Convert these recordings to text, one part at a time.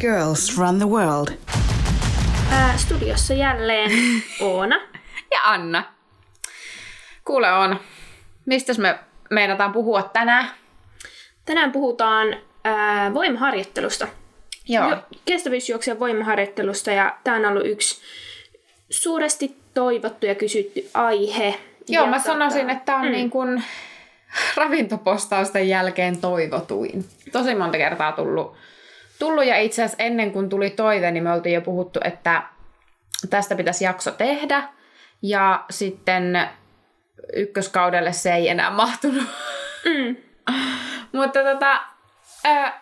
Girls Run the World. Ää, studiossa jälleen Oona. Ja Anna. Kuule on, mistä me meinataan puhua tänään? Tänään puhutaan ää, voimaharjoittelusta. Joo. Jo, kestävyysjuoksijan voimaharjoittelusta ja tämä on ollut yksi suuresti toivottu ja kysytty aihe. Joo, ja mä tota- sanoisin, että tämä on mm. niin kuin ravintopostausten jälkeen toivotuin. Tosi monta kertaa tullut, tullut ja itse asiassa ennen kuin tuli toive, niin me oltiin jo puhuttu, että tästä pitäisi jakso tehdä. Ja sitten ykköskaudelle se ei enää mahtunut. Mm. Mutta tota, ää,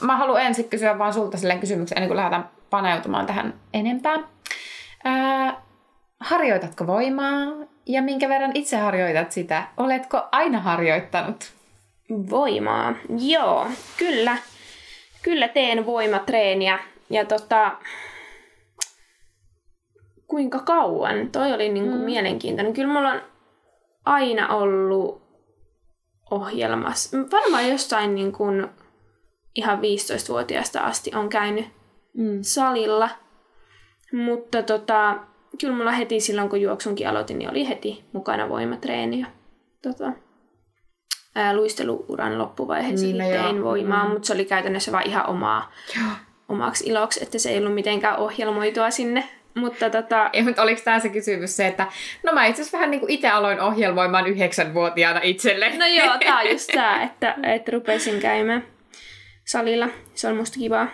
mä haluan ensin kysyä vaan sulta silleen kysymyksen, ennen kuin lähdetään paneutumaan tähän enempää. Ää, harjoitatko voimaa ja minkä verran itse harjoitat sitä? Oletko aina harjoittanut? Voimaa. Joo, kyllä. Kyllä teen voimatreeniä. Ja tota, kuinka kauan? Toi oli niinku mm. mielenkiintoinen. Kyllä mulla on aina ollut ohjelmassa. Varmaan jostain niin kuin ihan 15-vuotiaasta asti on käynyt Mm. salilla. Mutta tota, kyllä mulla heti silloin, kun juoksunkin aloitin, niin oli heti mukana voimatreeni. Ja, tota, ää, luisteluuran loppuvaiheessa Niin, no joo. tein voimaa, Mm. mutta se oli käytännössä vain ihan omaa, Joo. omaksi iloksi, että se ei ollut mitenkään ohjelmoitua sinne. Mutta tota, Ja, mutta oliko tämä se kysymys se, että no mä itse asiassa vähän niin kuin itse aloin ohjelmoimaan yhdeksänvuotiaana itselle. no joo, tää on just tää, että, että rupesin käymään salilla. Se on musta kivaa.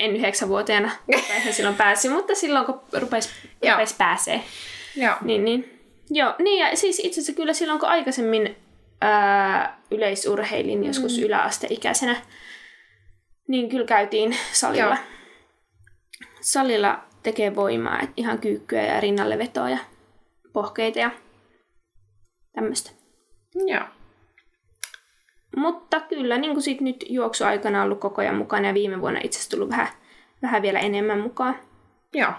En yhdeksänvuotiaana, eihän silloin pääsi, mutta silloin kun rupes, Joo. rupes pääsee. Joo. Niin, niin. Joo, niin ja siis itse asiassa kyllä silloin, kun aikaisemmin ää, yleisurheilin joskus mm. yläasteikäisenä, niin kyllä käytiin salilla. Joo. Salilla tekee voimaa, että ihan kyykkyä ja rinnalle vetoa ja pohkeita ja tämmöistä. Joo. Mutta kyllä niin kuin sit nyt juoksuaikana ollut koko ajan mukana ja viime vuonna itse asiassa tullut vähän, vähän vielä enemmän mukaan. Joo.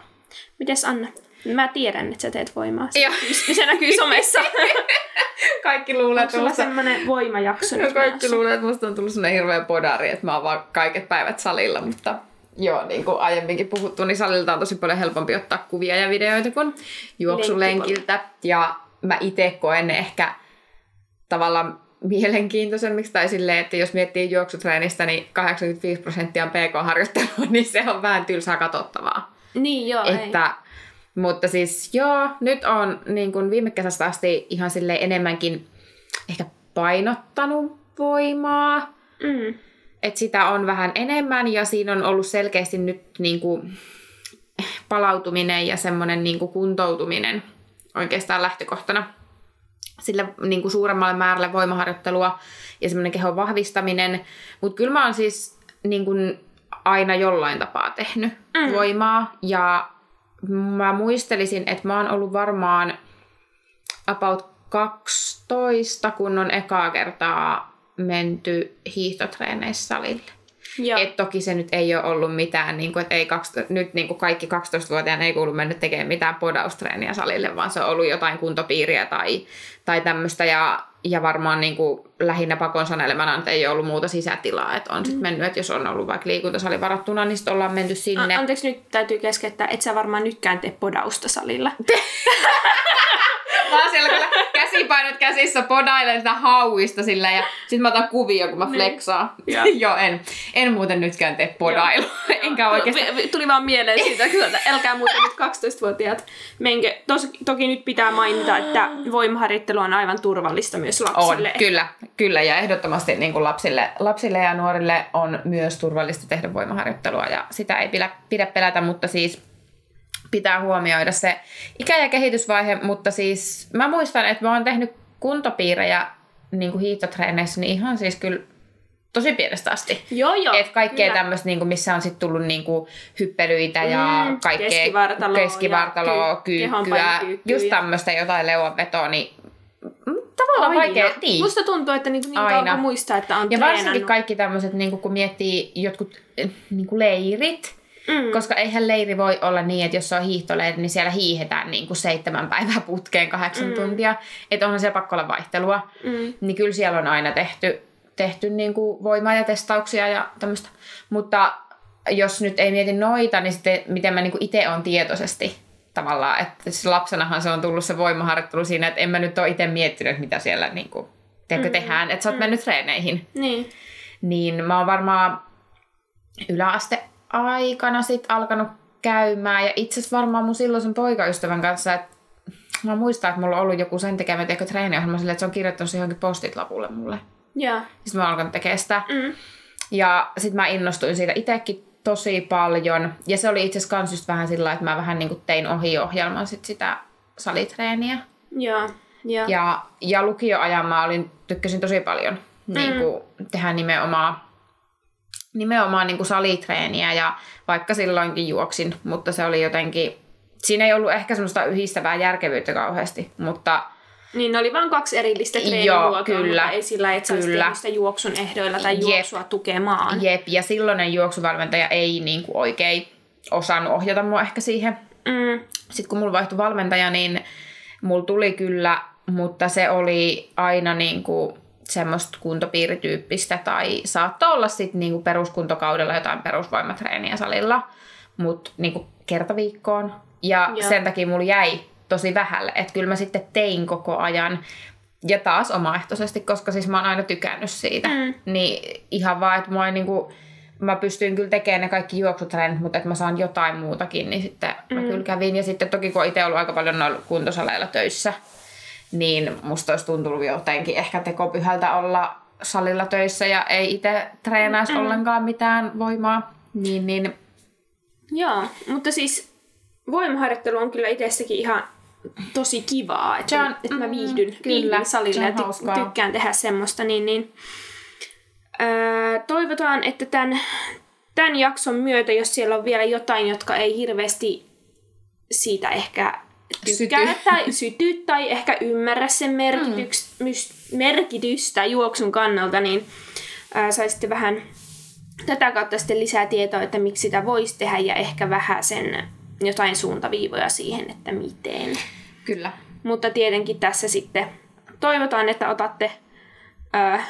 Mites Anna? Mä tiedän, että sä teet voimaa. Se, Joo. näkyy- se näkyy somessa. Kaikki luulee, että musta, semmoinen voimajakso no, kaikki luulee, että musta on tullut sellainen hirveä podari, että mä oon vaan kaiket päivät salilla, mutta joo, niin kuin aiemminkin puhuttu, niin salilta on tosi paljon helpompi ottaa kuvia ja videoita kuin juoksulenkiltä. Ja mä itse koen ehkä tavallaan mielenkiintoisemmiksi tai silleen, että jos miettii juoksutreenistä, niin 85 prosenttia on PK-harjoittelua, niin se on vähän tylsää katsottavaa. Niin joo, Että, mutta siis joo, nyt on niin kuin viime kesästä asti ihan sille enemmänkin ehkä painottanut voimaa. Mm. Että sitä on vähän enemmän ja siinä on ollut selkeästi nyt niin kuin palautuminen ja semmoinen niin kuin kuntoutuminen oikeastaan lähtökohtana sille niin kuin suuremmalle määrälle voimaharjoittelua ja semmoinen kehon vahvistaminen. Mutta kyllä mä oon siis niin kuin aina jollain tapaa tehnyt mm. voimaa ja mä muistelisin, että mä oon ollut varmaan about 12, kun on ekaa kertaa menty hiihtotreeneissä salille. Joo. Et toki se nyt ei ole ollut mitään, niin kuin, että ei 12, nyt niin kuin kaikki 12-vuotiaana ei kuulu mennyt tekemään mitään podaustreeniä salille, vaan se on ollut jotain kuntopiiriä tai, tai tämmöistä. Ja, ja varmaan niin kuin lähinnä pakon sanelemana että ei ole ollut muuta sisätilaa. Että on sitten mennyt, että jos on ollut vaikka liikuntasali varattuna, niin sitten ollaan menty sinne. A- anteeksi, nyt täytyy keskeyttää, et sä varmaan nytkään tee podausta salilla. Mä oon siellä kyllä käsipainot käsissä podailen sitä hauista sillä ja sit mä otan kuvia, kun mä flexaan. Joo. Joo, en, en muuten nytkään tee podailua. Enkä oikeesti. Tuli vaan mieleen siitä, että älkää muuten nyt 12-vuotiaat menkö. Tos, toki nyt pitää mainita, että voimaharjoittelu on aivan turvallista myös On, lapsille. kyllä, kyllä. Ja ehdottomasti niin kuin lapsille, lapsille ja nuorille on myös turvallista tehdä voimaharjoittelua ja sitä ei pidä, pidä pelätä, mutta siis pitää huomioida se ikä- ja kehitysvaihe, mutta siis mä muistan, että mä oon tehnyt kuntopiirejä niin kuin hiihtotreeneissä, niin ihan siis kyllä tosi pienestä asti. Joo, joo. Et kaikkea tämmöistä, niinku, missä on sitten tullut niinku, hyppelyitä ja Mm, kaikkea keskivartaloa keskivartaloa ja ky- kyykkyä, just tämmöistä jotain leuanvetoa, niin tavallaan Aina. vaikea. Niin. Musta tuntuu, että niinku niin Aina. kauan kun muistaa, että on Ja varsinkin treenannut. kaikki tämmöiset, niinku, kun miettii jotkut niinku leirit, Mm. koska eihän leiri voi olla niin, että jos se on hiihtoleiri, niin siellä hiihetään niin kuin seitsemän päivää putkeen kahdeksan mm. tuntia. Että onhan siellä pakko olla vaihtelua. Mm. Niin kyllä siellä on aina tehty, tehty niin kuin voimaa ja testauksia ja tämmöistä. Mutta jos nyt ei mieti noita, niin sitten miten mä niinku itse on tietoisesti tavallaan, että siis lapsenahan se on tullut se voimaharjoittelu siinä, että en mä nyt ole itse miettinyt, mitä siellä niinku, teekö, mm, tehdään, että sä oot mm. mennyt treeneihin. Niin. Niin mä oon varmaan yläaste aikana sit alkanut käymään. Ja itse asiassa varmaan mun silloisen poikaystävän kanssa, että mä muistan, että mulla on ollut joku sen tekemä teikö treeniohjelma sille, että se on kirjoittanut se johonkin postit-lapulle mulle. Joo. Sitten mä oon alkanut tekemään sitä. Mm. Ja sitten mä innostuin siitä itsekin tosi paljon. Ja se oli itse asiassa kans just vähän sillä että mä vähän niin tein ohi-ohjelman sit sitä salitreeniä. Joo. Joo. Ja, ja lukioajan mä olin, tykkäsin tosi paljon mm. niin kuin, tehdä nimenomaan nimenomaan niin kuin salitreeniä ja vaikka silloinkin juoksin, mutta se oli jotenkin, siinä ei ollut ehkä semmoista yhdistävää järkevyyttä kauheasti, mutta... Niin ne oli vain kaksi erillistä treenimuotoa, kyllä, mutta ei sillä, että kyllä. sitä juoksun ehdoilla tai juoksua Jep. tukemaan. Jep, ja silloinen juoksuvalmentaja ei niin kuin oikein osannut ohjata mua ehkä siihen. Mm. Sitten kun mulla vaihtui valmentaja, niin mulla tuli kyllä, mutta se oli aina niin kuin semmoista kuntopiirityyppistä tai saattoi olla sitten niinku peruskuntokaudella jotain perusvoimatreeniä salilla, mutta niinku kertaviikkoon. Ja Joo. sen takia mulla jäi tosi vähälle, että kyllä mä sitten tein koko ajan ja taas omaehtoisesti, koska siis mä oon aina tykännyt siitä. Mm. Niin ihan vaan, että mä, niinku, mä pystyin kyllä tekemään ne kaikki juoksutreenit, mutta että mä saan jotain muutakin, niin sitten mm. mä kyllä kävin. Ja sitten toki kun itse ollut aika paljon noilla kuntosaleilla töissä, niin musta olisi tuntunut jotenkin ehkä tekopyhältä olla salilla töissä ja ei itse treenaisi mm-hmm. ollenkaan mitään voimaa. Niin, niin. Joo, mutta siis voimaharjoittelu on kyllä itsessäkin ihan tosi kivaa, että, on, että mä viihdyn, mm, kyllä, viihdyn salilla ja ty- tykkään tehdä semmoista, niin, niin öö, toivotaan, että tämän, tämän jakson myötä, jos siellä on vielä jotain, jotka ei hirveästi siitä ehkä tykkää syty. tai syty tai ehkä ymmärrä sen merkityks, mm. merkitystä juoksun kannalta, niin ää, saisitte vähän tätä kautta sitten lisää tietoa, että miksi sitä voisi tehdä ja ehkä vähän sen jotain suuntaviivoja siihen, että miten. Kyllä. Mutta tietenkin tässä sitten toivotaan, että otatte ää,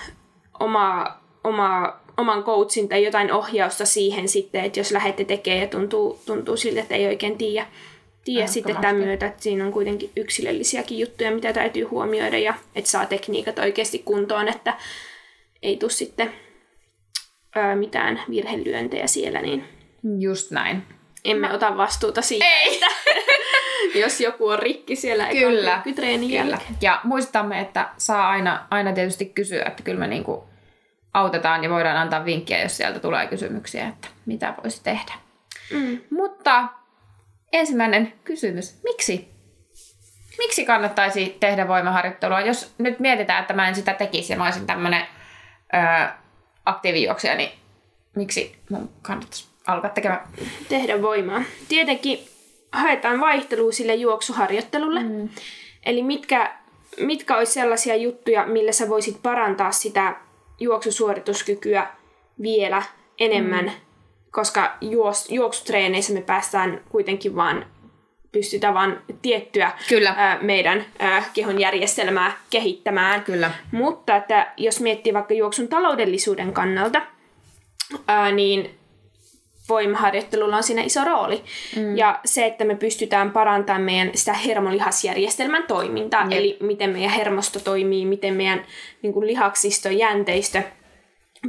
omaa, omaa, oman coachin tai jotain ohjausta siihen sitten, että jos lähdette tekemään ja tuntuu, tuntuu siltä, että ei oikein tiedä, tiedä sitten tämän myötä, että siinä on kuitenkin yksilöllisiäkin juttuja, mitä täytyy huomioida ja että saa tekniikat oikeasti kuntoon, että ei tule sitten ää, mitään virhelyöntejä siellä, niin Just näin. Emme Mä... ota vastuuta siitä, ei. että jos joku on rikki siellä kyllä, treenin kyllä. Ja muistamme, että saa aina, aina tietysti kysyä, että kyllä me niinku autetaan ja voidaan antaa vinkkiä, jos sieltä tulee kysymyksiä, että mitä voisi tehdä. Mm. Mutta ensimmäinen kysymys. Miksi? Miksi kannattaisi tehdä voimaharjoittelua? Jos nyt mietitään, että mä en sitä tekisi ja mä olisin tämmöinen aktiivijuoksija, niin miksi mun kannattaisi alkaa tekemään? Tehdä voimaa. Tietenkin haetaan vaihtelua sille juoksuharjoittelulle. Mm. Eli mitkä, mitkä olisi sellaisia juttuja, millä sä voisit parantaa sitä juoksusuorituskykyä vielä enemmän mm koska juos, juoksutreeneissä me päästään kuitenkin vaan pystytään vaan tiettyä Kyllä. Ää, meidän ää, kehon järjestelmää kehittämään. Kyllä. Mutta että jos miettii vaikka juoksun taloudellisuuden kannalta, ää, niin voimaharjoittelulla on siinä iso rooli. Mm. Ja se, että me pystytään parantamaan meidän sitä hermolihasjärjestelmän toimintaa, Jep. eli miten meidän hermosto toimii, miten meidän niin kuin lihaksisto, jänteistö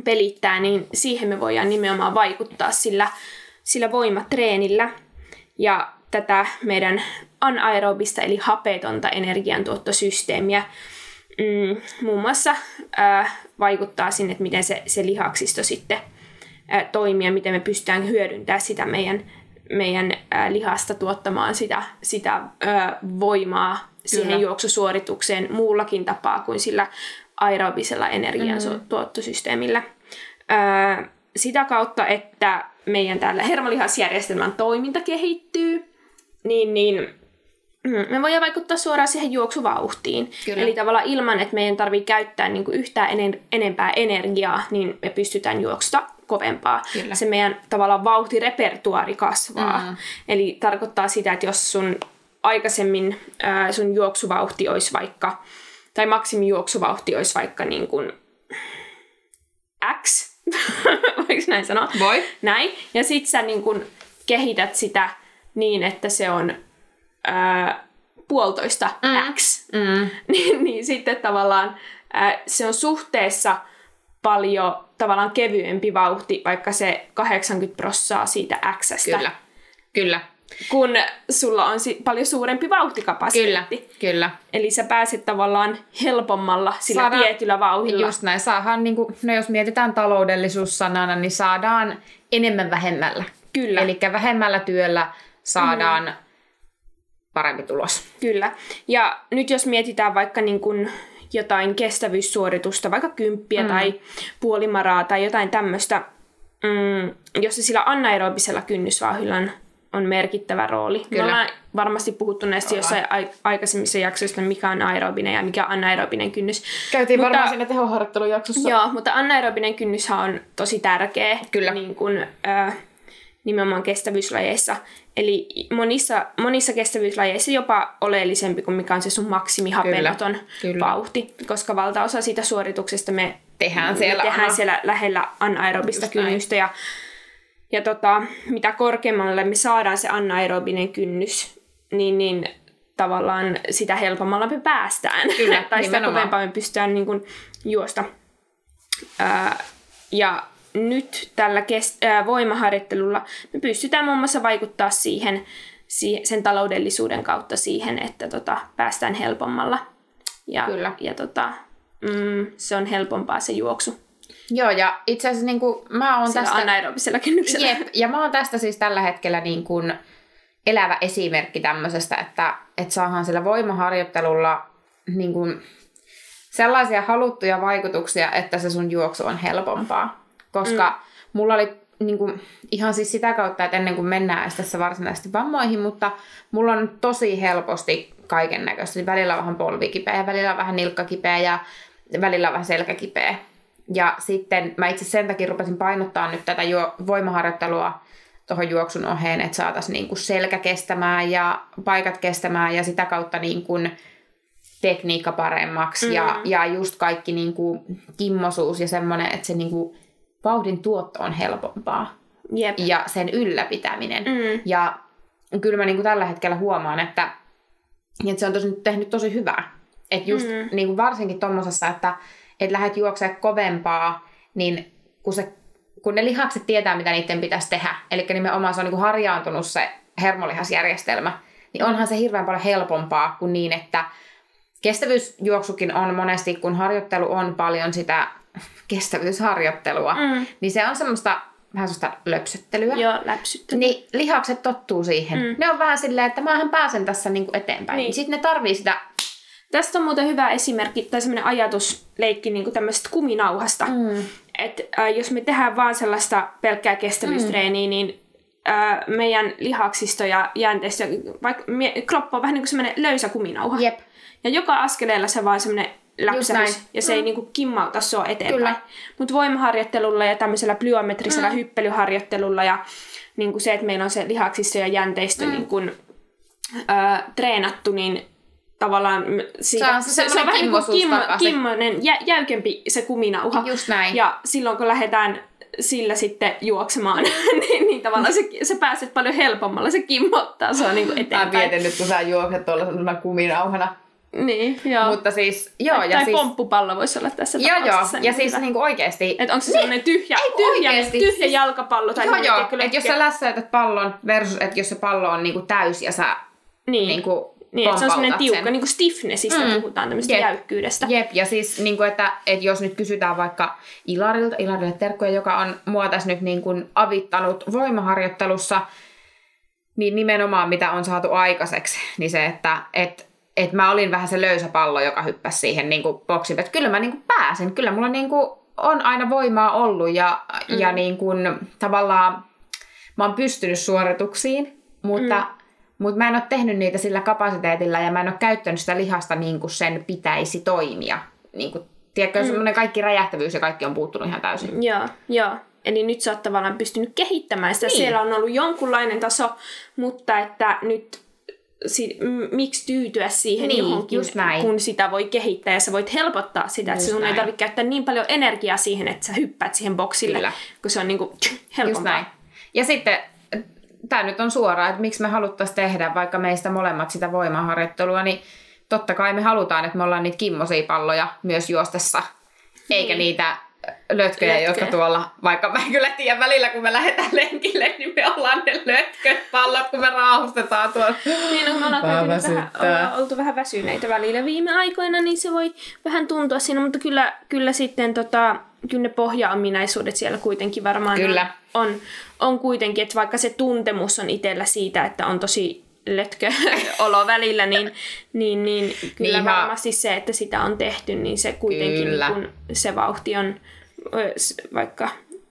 pelittää, niin siihen me voidaan nimenomaan vaikuttaa sillä, sillä voimatreenillä. Ja tätä meidän anaerobista eli hapetonta energiantuottosysteemiä mm, muun muassa ää, vaikuttaa sinne, että miten se, se lihaksisto sitten ää, toimii ja miten me pystytään hyödyntämään sitä meidän, meidän ää, lihasta tuottamaan sitä, sitä ää, voimaa Kyllä. siihen juoksusuoritukseen muullakin tapaa kuin sillä aerobisella energiantuottosysteemillä. Mm. Öö, sitä kautta, että meidän täällä hermolihasjärjestelmän toiminta kehittyy, niin, niin mm, me voidaan vaikuttaa suoraan siihen juoksuvauhtiin. Kyllä. Eli tavallaan ilman, että meidän tarvii käyttää niin kuin yhtään enen, enempää energiaa, niin me pystytään juoksuta kovempaa. Kyllä. Se meidän tavallaan vauhtirepertuaari kasvaa. Mm. Eli tarkoittaa sitä, että jos sun aikaisemmin ää, sun juoksuvauhti olisi vaikka tai maksimijuoksuvauhti olisi vaikka niin kuin X, voiko näin sanoa? Voi. Näin. Ja sit sä niin kun kehität sitä niin, että se on ää, puolitoista mm. x. Mm. niin, niin sitten tavallaan ää, se on suhteessa paljon tavallaan kevyempi vauhti, vaikka se 80 prossaa siitä x Kyllä. Kyllä. Kun sulla on si- paljon suurempi vauhtikapasiteetti. Kyllä. Kyllä. Eli sä pääset tavallaan helpommalla sillä Saadaan- tietyllä vauhdilla. Just näin. Saadaan, niin kuin, no jos mietitään taloudellisuus sanana, niin saadaan enemmän vähemmällä. Kyllä. Eli vähemmällä työllä saadaan mm. parempi tulos. Kyllä. Ja nyt jos mietitään vaikka niin kuin jotain kestävyyssuoritusta, vaikka kymppiä mm. tai puolimaraa tai jotain tämmöistä, mm, jossa sillä anaerobisella kynnysvauhdilla on, on merkittävä rooli. Kyllä. Me ollaan varmasti puhuttu näistä jossain ai- aikaisemmissa jaksoissa, mikä on aerobinen ja mikä on anaerobinen kynnys. Käytiin Mutta- varmaan siinä tehoharjoittelujaksossa. Joo, mutta anaerobinen kynnyshän on tosi tärkeä Kyllä. Niin kuin, ö, nimenomaan kestävyyslajeissa. Eli monissa, monissa kestävyyslajeissa jopa oleellisempi kuin mikä on se sun maksimihapenoton vauhti, koska valtaosa siitä suorituksesta me Tehdään siellä me tehdään siellä lähellä anaerobista Just näin. kynnystä. Ja, ja tota, mitä korkeammalle me saadaan se anaerobinen kynnys, niin, niin tavallaan sitä helpommalla me päästään. Kyllä, tai sitä kovempaa me pystytään niin kuin, juosta. Ää, ja nyt tällä kes- ää, voimaharjoittelulla me pystytään muun muassa vaikuttaa siihen, si- sen taloudellisuuden kautta siihen, että tota, päästään helpommalla. Ja, Kyllä. ja tota, mm, se on helpompaa se juoksu Joo, ja itse asiassa niin kuin, mä oon sillä tästä... anaerobisella kynnyksellä. Jep, ja mä oon tästä siis tällä hetkellä niin kuin elävä esimerkki tämmöisestä, että, että saadaan sillä voimaharjoittelulla niin kuin sellaisia haluttuja vaikutuksia, että se sun juoksu on helpompaa. Koska mm. mulla oli niin kuin, ihan siis sitä kautta, että ennen kuin mennään edes tässä varsinaisesti vammoihin, mutta mulla on tosi helposti kaiken näköistä. Välillä on vähän polvikipeä välillä on vähän nilkkakipeä ja välillä on vähän selkäkipeä. Ja sitten mä itse sen takia rupesin painottaa nyt tätä jo voimaharjoittelua tuohon juoksun oheen, että saataisiin niinku selkä kestämään ja paikat kestämään ja sitä kautta niinku tekniikka paremmaksi mm. ja, ja just kaikki niinku kimmosuus ja semmoinen, että se niinku vauhdin tuotto on helpompaa Jep. ja sen ylläpitäminen. Mm. Ja kyllä mä niinku tällä hetkellä huomaan, että, että se on tosi, tehnyt tosi hyvää. Että just Mm. niinku varsinkin tommosessa, että et lähdet juoksemaan kovempaa, niin kun, se, kun ne lihakset tietää, mitä niiden pitäisi tehdä, eli nimenomaan se on niinku harjaantunut se hermolihasjärjestelmä, niin onhan se hirveän paljon helpompaa kuin niin, että kestävyysjuoksukin on monesti, kun harjoittelu on paljon sitä kestävyysharjoittelua, Mm. niin se on semmoista vähän semmoista löpsöttelyä. Joo, läpsyttä. Niin lihakset tottuu siihen. Mm. Ne on vähän silleen, että mähän pääsen tässä niinku eteenpäin. Niin. Niin. Sitten ne tarvii sitä... Tästä on muuten hyvä esimerkki tai semmoinen ajatusleikki niin tämmöisestä kuminauhasta. Mm. että äh, jos me tehdään vaan sellaista pelkkää kestävyystreeniä, mm. niin äh, meidän lihaksisto ja jänteistö, vaikka mie- kroppa on vähän niin kuin semmoinen löysä kuminauha. Jep. Ja joka askeleella se vaan semmoinen läpsähys, ja se ei niinku kimmauta sua eteenpäin. Mutta voimaharjoittelulla ja tämmöisellä plyometrisellä mm. hyppelyharjoittelulla ja niinku se, että meillä on se lihaksisto ja jänteistö mm. niinku, äh, treenattu, niin tavallaan siitä, Se on se semmoinen vähän niinku kimmosuus kimmo, takaisin. kimmonen, jä, jäykempi se kuminauha. Just näin. Ja silloin kun lähdetään sillä sitten juoksemaan, niin, niin tavallaan se, sä pääset paljon helpommalla, se kimmottaa sua niinku Mä eteenpäin. mietin nyt, kun sä juokset tuolla sellaisena kuminauhana. Niin, joo. Mutta siis, joo, tai ja siis... pomppupallo voisi olla tässä Joo, joo. tapauksessa. Ja siis niinku oikeesti... Että onko se sellainen tyhjä, Ei, tyhjä, oikeesti, tyhjä siis- jalkapallo tai Joo, joo. Että jos sä lässäytät pallon versus, että jos se pallo on niinku täys ja sä niin, niinku niin että se on semmoinen tiukka, sen. niin kuin stiffnessistä Mm. puhutaan, tämmöistä Jep. jäykkyydestä. Jep, ja siis niin kuin, että, että jos nyt kysytään vaikka Ilarilta, Ilarille terkkuja, joka on mua tässä nyt niin kuin avittanut voimaharjoittelussa, niin nimenomaan mitä on saatu aikaiseksi, niin se, että et, et mä olin vähän se löysä pallo, joka hyppäsi siihen niin kuin boksiin. Että kyllä mä niin kuin pääsin, kyllä mulla niin kuin on aina voimaa ollut ja, mm. ja niin kuin, tavallaan mä oon pystynyt suorituksiin, mutta, mm. Mutta mä en ole tehnyt niitä sillä kapasiteetilla ja mä en ole käyttänyt sitä lihasta niin kuin sen pitäisi toimia. Niin kuin, tiedätkö, mm. semmoinen kaikki räjähtävyys ja kaikki on puuttunut ihan täysin. Joo, joo. Eli nyt sä oot tavallaan pystynyt kehittämään sitä. Niin. Siellä on ollut jonkunlainen taso, mutta että nyt si, m- miksi tyytyä siihen Niin, johonkin, just näin. kun sitä voi kehittää ja sä voit helpottaa sitä, että Just sun ei näin. tarvitse käyttää niin paljon energiaa siihen, että sä hyppäät siihen boksille, Kyllä. kun se on niinku Just helpompaa. näin. Ja sitten tämä nyt on suora, että miksi me haluttaisiin tehdä vaikka meistä molemmat sitä voimaharjoittelua, niin totta kai me halutaan, että me ollaan niitä kimmosia palloja myös juostessa, eikä Niin. niitä lötköjä, Lötköjä. jotka tuolla, vaikka mä en kyllä tiedä välillä, kun me lähdetään lenkille, niin me ollaan ne lötköt pallot, kun me raahustetaan tuolla. Niin, no, me ollaan Vähän ollaan oltu vähän väsyneitä välillä viime aikoina, niin se voi vähän tuntua siinä, mutta kyllä, kyllä sitten tota, kyllä ne pohja-ominaisuudet siellä kuitenkin varmaan Kyllä. On, on, kuitenkin, että vaikka se tuntemus on itsellä siitä, että on tosi lötkö olo välillä, niin, niin, niin kyllä Niin, varmasti se, että sitä on tehty, niin se kuitenkin Kyllä. niin kun se vauhti on, vaikka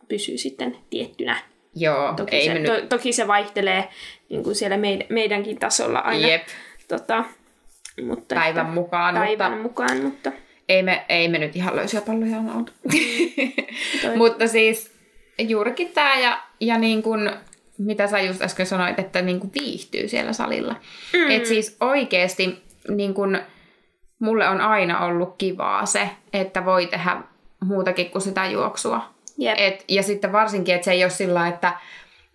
pysyy sitten tiettynä. Joo, Toki, ei se, me to, toki se vaihtelee niin kuin siellä meid, meidänkin tasolla aina. Jep, Tota, mutta päivän että- mukaan, päivän mutta mukaan, mutta ei me, ei me nyt ihan löysiä palloja on oltu. Mutta siis juurikin tämä ja, ja niin kun, mitä sä just äsken sanoit, että niin kun viihtyy siellä salilla. Mm. Et siis oikeasti niin kun, mulle on aina ollut kivaa se, että voi tehdä muutakin kuin sitä juoksua. Jep. Et, ja sitten varsinkin, että se ei ole sillä, että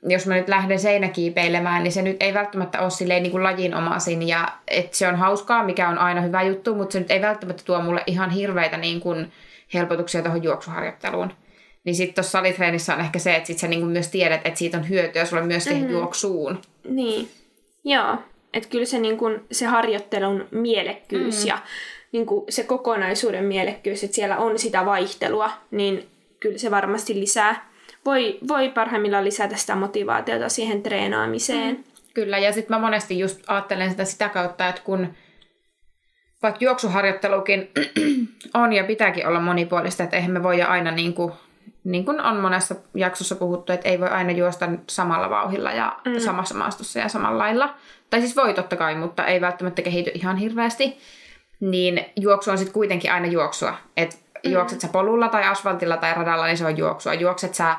jos mä nyt lähden seinäkiipeilemään, niin se nyt ei välttämättä ole silleen niin kuin lajinomaisin. Ja että se on hauskaa, mikä on aina hyvä juttu, mutta se nyt ei välttämättä tuo mulle ihan hirveitä niin kuin helpotuksia tuohon juoksuharjoitteluun. Niin sitten tuossa salitreenissä on ehkä se, että sit sä niin kuin myös tiedät, että siitä on hyötyä sulle myös siihen mm-hmm. juoksuun. Niin, joo. Että kyllä se, niin kun, se harjoittelun mielekkyys mm. ja niin kun, se kokonaisuuden mielekkyys, että siellä on sitä vaihtelua, niin kyllä se varmasti lisää, voi, voi parhaimmillaan lisätä sitä motivaatiota siihen treenaamiseen. Mm. Kyllä, ja sitten mä monesti just ajattelen sitä sitä kautta, että kun vaikka juoksuharjoittelukin on ja pitääkin olla monipuolista, että eihän me voida aina niin kuin, niin kuin on monessa jaksossa puhuttu, että ei voi aina juosta samalla vauhilla ja mm. samassa maastossa ja samalla lailla. Tai siis voi totta kai, mutta ei välttämättä kehity ihan hirveästi. Niin juoksu on sitten kuitenkin aina juoksua. Että mm. juokset sä polulla tai asfaltilla tai radalla, niin se on juoksua. Juokset sä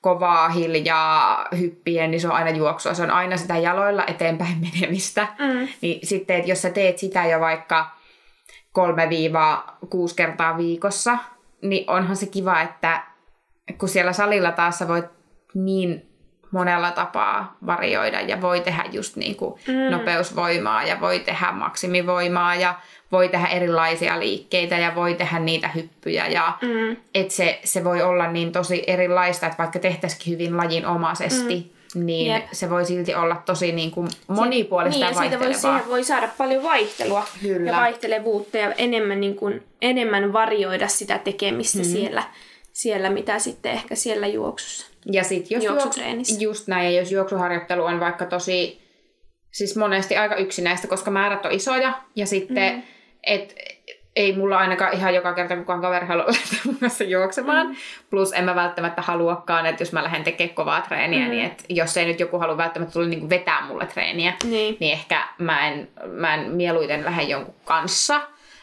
kovaa hiljaa hyppien, niin se on aina juoksua. Se on aina sitä jaloilla eteenpäin menemistä. Mm. Niin sitten, että jos sä teet sitä jo vaikka 3-6 kertaa viikossa, niin onhan se kiva, että kun siellä salilla taas sä voit niin monella tapaa varioida ja voi tehdä just niin kuin mm. nopeusvoimaa ja voi tehdä maksimivoimaa ja voi tehdä erilaisia liikkeitä ja voi tehdä niitä hyppyjä ja Mm. että se, se voi olla niin tosi erilaista, että vaikka tehtäisikin hyvin lajinomaisesti, mm. niin Jep. se voi silti olla tosi niin kuin monipuolista niin, ja siitä voi, siihen voi saada paljon vaihtelua Kyllä. ja vaihtelevuutta ja enemmän, niin kuin, enemmän varjoida sitä tekemistä mm. siellä, siellä, mitä sitten ehkä siellä juoksussa. Ja sitten jos Juoksutreenissä. juoksu, just näin, ja jos juoksuharjoittelu on vaikka tosi, siis monesti aika yksinäistä, koska määrät on isoja, ja sitten, mm. et ei mulla ainakaan ihan joka kerta kukaan kaveri halua lähteä mun kanssa juoksemaan. Mm. Plus en mä välttämättä haluakaan, että jos mä lähden tekemään kovaa treeniä, mm. niin että jos ei nyt joku halua välttämättä tulla niin vetää mulle treeniä, Niin. niin ehkä mä en, mä en mieluiten lähde jonkun kanssa.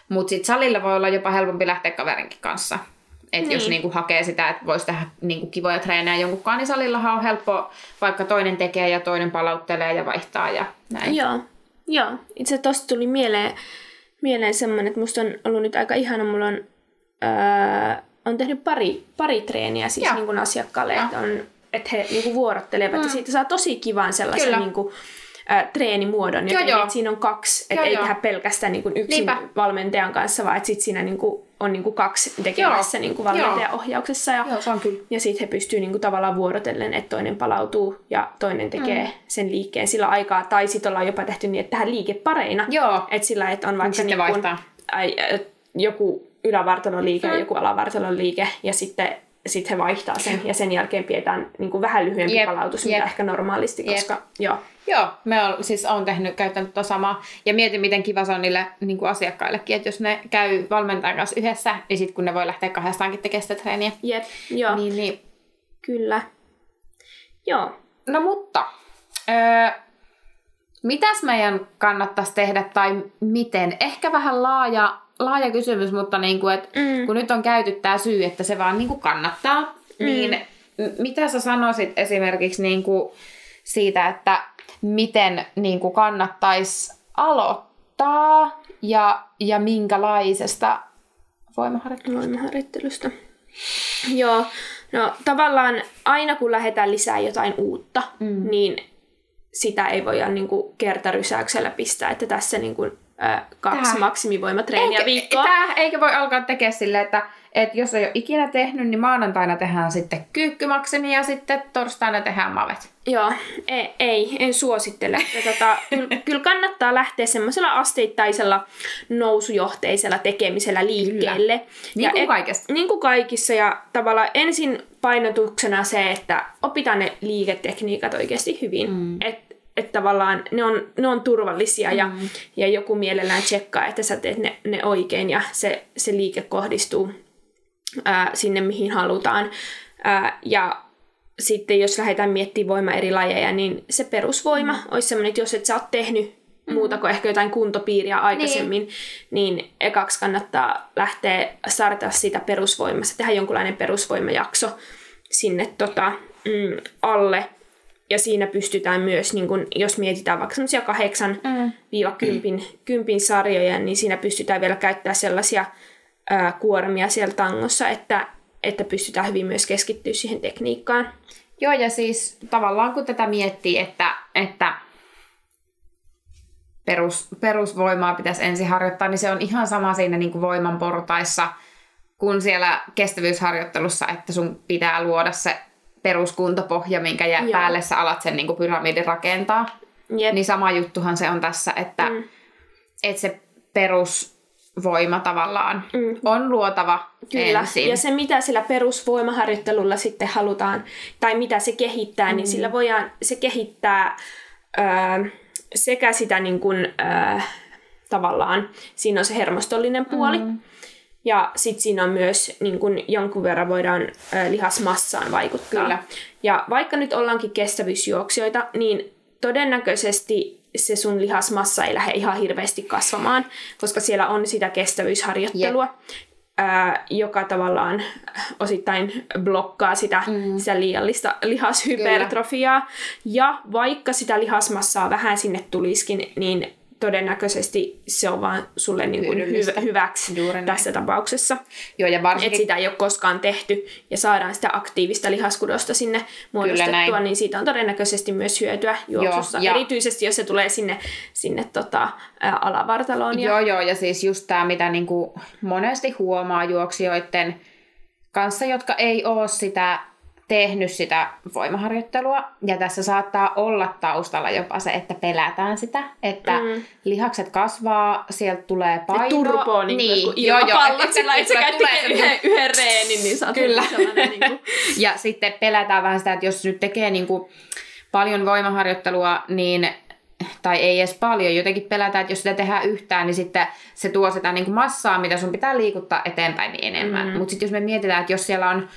Mutta sitten salilla voi olla jopa helpompi lähteä kaverinkin kanssa. Et niin. jos Niin. niinku hakee sitä, että voisi tehdä niinku kivoja treenejä jonkunkaan, niin salillahan on helppo, vaikka toinen tekee ja toinen palauttelee ja vaihtaa ja näin. Joo, joo. Itse tosta tuli mieleen, mieleen semmoinen, että musta on ollut nyt aika ihana, mulla on, öö, on tehnyt pari, pari treeniä siis Joo. niin kuin asiakkaalle, että, on, että he niin kuin vuorottelevat mm. ja siitä saa tosi kivan sellaisen Kyllä. niin kuin, ää, treenimuodon, Joo, jotenkin, joo. että siinä on kaksi, että Joo, ei joo. tehdä pelkästään niin kuin yksin Niinpä. valmentajan kanssa, vaan että sit siinä niin kuin, on niin kuin kaksi tekemässä Joo. niin kuin valmentajan ohjauksessa ja Joo, se on kyllä. ja sitten he pystyy niinku tavallaan vuorotellen, että toinen palautuu ja toinen tekee mm. sen liikkeen sillä aikaa. Tai sitten ollaan jopa tehty niin, että tehdään liikepareina. Joo. Että sillä, että on vaikka vaihtaa. ai, ä, joku ylävartalon liike ja Mm. joku alavartalon liike. Ja sitten sit he vaihtaa sen ja sen jälkeen pidetään niinku vähän lyhyempi Jep, palautus, jep. mitä ehkä normaalisti, Jep. koska joo. Joo, me on, siis on tehnyt, käyttänyt tota samaa. Ja mietin, miten kiva se on niille niin kuin asiakkaillekin, että jos ne käy valmentajan kanssa yhdessä, niin sitten kun ne voi lähteä kahdestaankin tekemään sitä treeniä. Jep, joo, niin. Niin, niin. kyllä. Joo. No mutta, öö, mitäs meidän kannattaisi tehdä tai miten? Ehkä vähän laaja, laaja kysymys, mutta niin kuin, et, Mm. kun nyt on käyty tämä syy, että se vaan niin kuin kannattaa, mm. niin mitä sä sanoisit esimerkiksi niin kuin siitä, että miten niin kuin kannattaisi aloittaa ja, ja minkälaisesta voimaharjoittelusta. voimaharjoittelusta. Joo, no tavallaan aina kun lähdetään lisää jotain uutta, mm. niin sitä ei voida niin kuin kertarysäyksellä pistää, että tässä niin kuin, äh, kaksi Tää- maksimivoimatreeniä eikä, viikkoa. Tää, eikä voi alkaa tekemään silleen, että, että jos ei ole ikinä tehnyt, niin maanantaina tehdään sitten kyykkymaksimi ja sitten torstaina tehdään mavet. Joo, ei, ei en suosittele. Ja tota, kyllä, kyllä kannattaa lähteä semmoisella asteittaisella nousujohteisella tekemisellä liikkeelle. Niin ja kuin kaikesta. Niin kuin kaikissa. Ja tavallaan ensin painotuksena se, että opitaan ne liiketekniikat oikeasti hyvin. Mm. Että et tavallaan ne on, ne on turvallisia mm. ja, ja joku mielellään tsekkaa, että sä teet ne, ne oikein ja se, se liike kohdistuu ää, sinne, mihin halutaan. Ää, ja sitten jos lähdetään miettimään voima eri lajeja, niin se perusvoima mm. olisi sellainen, että jos et sä oot tehnyt mm. muuta kuin ehkä jotain kuntopiiriä aikaisemmin, niin, niin ekaksi kannattaa lähteä startaa siitä perusvoimasta, tehdä jonkunlainen perusvoimajakso sinne tota, mm, alle. Ja siinä pystytään myös, niin kun, jos mietitään vaikka semmoisia 8-10 mm. kympin sarjoja, niin siinä pystytään vielä käyttämään sellaisia ää, kuormia siellä tangossa, että, että pystytään hyvin myös keskittyä siihen tekniikkaan. Joo, ja siis tavallaan kun tätä miettii, että, että perus, perusvoimaa pitäisi ensin harjoittaa, niin se on ihan sama siinä niin kuin voiman portaissa kuin siellä kestävyysharjoittelussa, että sun pitää luoda se peruskuntopohja, minkä jää Joo. päälle sä alat sen niin kuin pyramidin rakentaa. Jep. Niin sama juttuhan se on tässä, että, mm. että se perusvoima tavallaan mm. on luotava Kyllä, ensin. ja se mitä sillä perusvoimaharjoittelulla sitten halutaan, tai mitä se kehittää, mm. niin sillä voidaan, se kehittää ö, sekä sitä niin kuin, ö, tavallaan, siinä on se hermostollinen puoli, mm. Ja sitten siinä on myös niin kuin jonkun verran voidaan ö, lihasmassaan vaikuttaa. Kyllä. Ja vaikka nyt ollaankin kestävyysjuoksijoita, niin todennäköisesti se sun lihasmassa ei lähde ihan hirveästi kasvamaan, koska siellä on sitä kestävyysharjoittelua ää, joka tavallaan osittain blokkaa sitä, mm. sitä liiallista lihashypertrofiaa. Ja vaikka sitä lihasmassaa vähän sinne tulisikin, niin todennäköisesti se on vaan sulle niin kuin hy- hyväksi Juuri näin. tässä tapauksessa. Joo, ja Että varsinkin sitä ei ole koskaan tehty ja saadaan sitä aktiivista lihaskudosta sinne muodostettua, näin. niin siitä on todennäköisesti myös hyötyä juoksussa. ja- Erityisesti jos se tulee sinne, sinne tota, ää, alavartaloon. Ja, Joo, joo, ja siis just tämä, mitä niinku monesti huomaa juoksijoiden kanssa, jotka ei ole sitä tehnyt sitä voimaharjoittelua. Ja tässä saattaa olla taustalla jopa se, että pelätään sitä, että Mm. lihakset kasvaa, sieltä tulee painoa. turpoa niin, niin kuin joo, joo, että- sillä, käyt tulee yhden, yhden reenin, niin oot Kyllä. niin kuin, Ja sitten pelätään vähän sitä, että jos nyt tekee niin kuin paljon voimaharjoittelua, niin tai ei edes paljon, jotenkin pelätään, että jos sitä tehdään yhtään, niin sitten se tuo sitä niin kuin massaa, mitä sun pitää liikuttaa eteenpäin niin enemmän. Mm. Mm. Mutta sitten jos me mietitään, että jos siellä on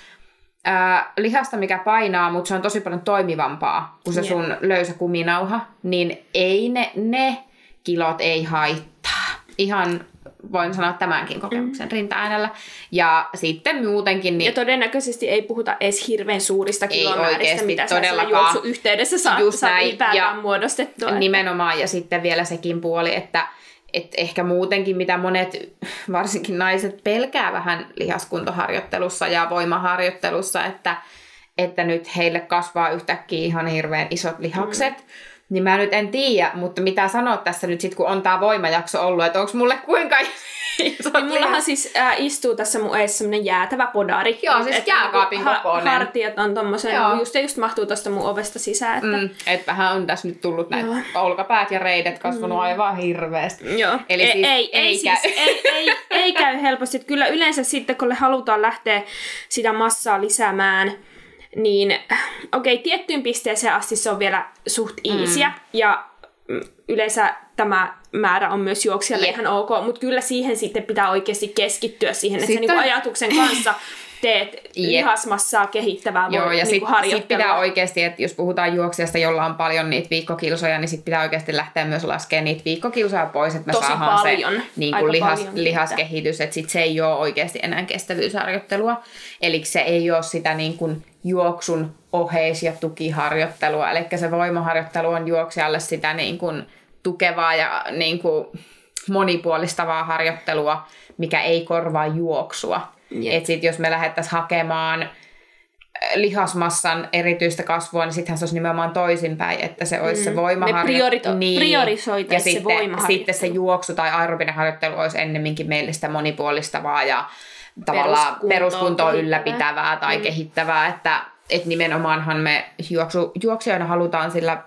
ää, lihasta, mikä painaa, mutta se on tosi paljon toimivampaa kuin se Jep. sun löysä kuminauha, niin ei ne, ne kilot ei haittaa. Ihan voin sanoa tämänkin kokemuksen mm. rinta-äänellä. Ja sitten muutenkin, niin ja todennäköisesti ei puhuta edes hirveän suurista kilomääristä, mitä sä todellakaan. juoksuyhteydessä saat, Just saat näin, ja muodostettua. Nimenomaan, ja sitten vielä sekin puoli, että et ehkä muutenkin, mitä monet, varsinkin naiset, pelkää vähän lihaskuntoharjoittelussa ja voimaharjoittelussa, että, että nyt heille kasvaa yhtäkkiä ihan hirveän isot lihakset. Mm. Niin mä nyt en tiedä, mutta mitä sanoa tässä nyt sit, kun on tää voimajakso ollut, että onko mulle kuinka isot Niin mullahan siis äh, istuu tässä mun eessä semmonen jäätävä podari. Joo, siis Että jääkaapin niinku kokoinen. Hartiat on tommosen, Joo. just, just mahtuu tosta mun ovesta sisään. Että, Mm, et vähän on tässä nyt tullut näitä Joo. olkapäät ja reidet kasvanut mm. aivan hirveästi. Joo. Eli ei, siis ei, ei, ei siis, käy. ei, ei, ei käy helposti. Kyllä yleensä sitten, kun halutaan lähteä sitä massaa lisäämään, niin okei, okay, tiettyyn pisteeseen asti se on vielä suht iisiä. Mm. Ja mm, yleensä tämä määrä on myös juoksijalle Jep. ihan ok, mutta kyllä siihen sitten pitää oikeasti keskittyä siihen, että Sitten- se niinku ajatuksen kanssa teet lihasmassaa kehittävää Joo, ja niin sitten sit pitää oikeasti, että jos puhutaan juoksijasta, jolla on paljon niitä viikkokilsoja, niin sitten pitää oikeasti lähteä myös laskemaan niitä viikkokilsoja pois, että me Tosi saadaan paljon. se niin kuin lihas, paljon lihaskehitys, että sit se ei ole oikeasti enää kestävyysharjoittelua. Eli se ei ole sitä niin kuin juoksun oheis- ja tukiharjoittelua, eli se voimaharjoittelu on juoksijalle sitä niin kuin tukevaa ja niin kuin monipuolistavaa harjoittelua, mikä ei korvaa juoksua. Jep. Et sit jos me lähdettäisiin hakemaan äh, lihasmassan erityistä kasvua, niin sittenhän se olisi nimenomaan toisinpäin, että se olisi mm. se voimaharjoittelu. Me priorito- priorisoitaisiin ja se sitten, voimaharjoittelu. sitten se juoksu tai aerobinen harjoittelu olisi ennemminkin meille sitä monipuolistavaa ja tavallaan Peruskuntoa ylläpitävää tai mm. kehittävää, että et nimenomaanhan me juoksu, juoksijoina halutaan sillä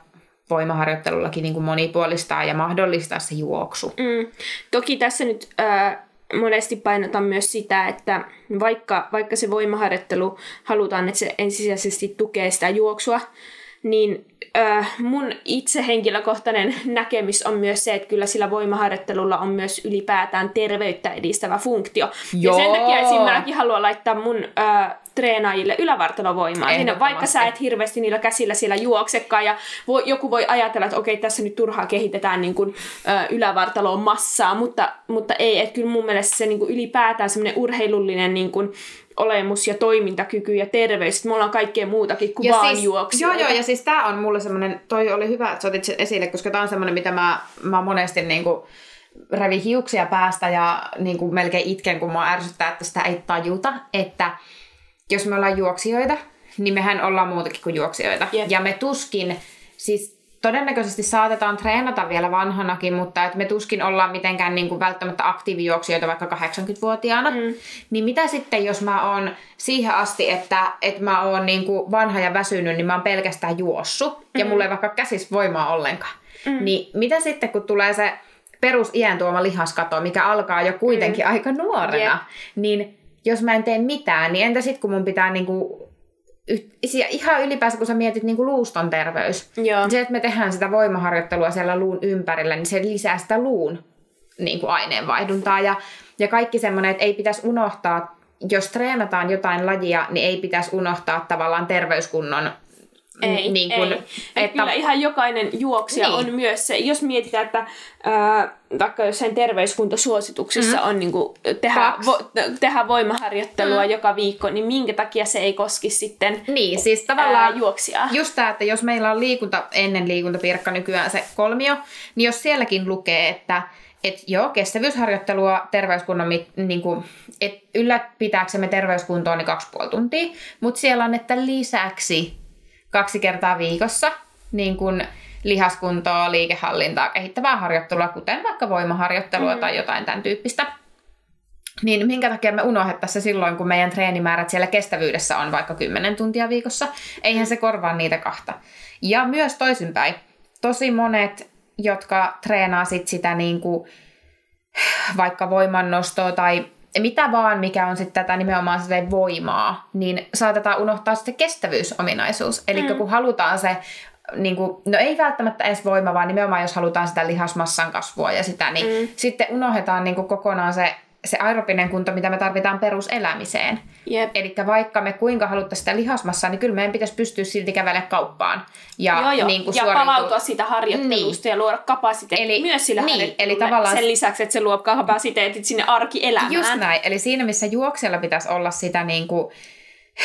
voimaharjoittelullakin niin kuin monipuolistaa ja mahdollistaa se juoksu. Mm. Toki tässä nyt äh, monesti painotan myös sitä, että vaikka, vaikka se voimaharjoittelu halutaan, että se ensisijaisesti tukee sitä juoksua, niin äh, mun itse henkilökohtainen näkemys on myös se, että kyllä sillä voimaharjoittelulla on myös ylipäätään terveyttä edistävä funktio. Joo. Ja sen takia esim. mäkin haluan laittaa mun äh, treenaajille ylävartalovoimaa. Siinä, vaikka sä et hirveästi niillä käsillä siellä juoksekaan ja voi, joku voi ajatella, että okei, tässä nyt turhaa kehitetään niin kuin, ö, ylävartaloon massaa, mutta, mutta ei, että kyllä mun mielestä se niin kuin ylipäätään semmoinen urheilullinen niin kuin, olemus ja toimintakyky ja terveys, että me ollaan kaikkea muutakin kuin vaan siis, juoksia. Joo, joo, ja siis tää on mulle semmoinen, toi oli hyvä, että sä otit sen esille, koska tää on semmoinen, mitä mä, mä monesti niinku revi hiuksia päästä ja niinku melkein itken, kun mua ärsyttää, että sitä ei tajuta, että jos me ollaan juoksijoita, niin mehän ollaan muutakin kuin juoksijoita. Jep. Ja me tuskin, siis todennäköisesti saatetaan treenata vielä vanhanakin, mutta et me tuskin ollaan mitenkään niin kuin välttämättä aktiivijuoksijoita vaikka 80-vuotiaana. Mm. Niin mitä sitten, jos mä oon siihen asti, että, että mä oon niin kuin vanha ja väsynyt, niin mä oon pelkästään juossut, mm. ja mulla ei vaikka käsis voimaa ollenkaan. Mm. Niin mitä sitten, kun tulee se perus iän tuoma lihaskato, mikä alkaa jo kuitenkin mm. aika nuorena, Jep. niin jos mä en tee mitään, niin entä sitten kun mun pitää niinku, ja ihan ylipäänsä kun sä mietit niinku luuston terveys, Joo. se, että me tehdään sitä voimaharjoittelua siellä luun ympärillä, niin se lisää sitä luun niin kuin aineenvaihduntaa. Ja, ja kaikki semmoinen, että ei pitäisi unohtaa, jos treenataan jotain lajia, niin ei pitäisi unohtaa tavallaan terveyskunnon Ei, niin kuin, ei. Että... Kyllä ihan jokainen juoksija Niin. on myös se, jos mietitään, että vaikka jossain terveyskuntasuosituksissa mm. on niin kuin, tehdä, vo, tehdä voimaharjoittelua mm. joka viikko, niin minkä takia se ei koski sitten Niin, siis tavallaan ää, juoksijaa? just tämä, että jos meillä on liikunta ennen liikuntapirkka nykyään se kolmio, niin jos sielläkin lukee, että et joo, kestävyysharjoittelua terveyskunnon, mit- niin kuin, et ylläpitääksemme terveyskuntoa niin kaksi puoli tuntia, mutta siellä on, että lisäksi kaksi kertaa viikossa niin kuin lihaskuntoa, liikehallintaa, kehittävää harjoittelua, kuten vaikka voimaharjoittelua mm. tai jotain tämän tyyppistä. Niin minkä takia me unohdettaisiin se silloin, kun meidän treenimäärät siellä kestävyydessä on vaikka 10 tuntia viikossa? Eihän se korvaa niitä kahta. Ja myös toisinpäin. Tosi monet, jotka treenaa sit sitä niin kuin, vaikka voimannostoa tai mitä vaan, mikä on sitten tätä nimenomaan sitä voimaa, niin saatetaan unohtaa sitten kestävyysominaisuus. Eli mm. kun halutaan se, niin kuin, no ei välttämättä edes voima, vaan nimenomaan jos halutaan sitä lihasmassan kasvua ja sitä, niin mm. sitten unohdetaan niin kuin kokonaan se, se aerobinen kunto, mitä me tarvitaan peruselämiseen. Jep. Eli vaikka me kuinka haluttaisiin sitä lihasmassaa, niin kyllä meidän pitäisi pystyä silti kävelemään kauppaan. Ja, Joo, joo. Niin kuin ja suoriutua- palautua siitä harjoittelusta ja luoda kapasiteetti Eli- myös sillä niin, eli tavallaan- Sen lisäksi, että se luo kapasiteetit sinne arkielämään. Just näin. Eli siinä, missä juoksella pitäisi olla sitä niin kuin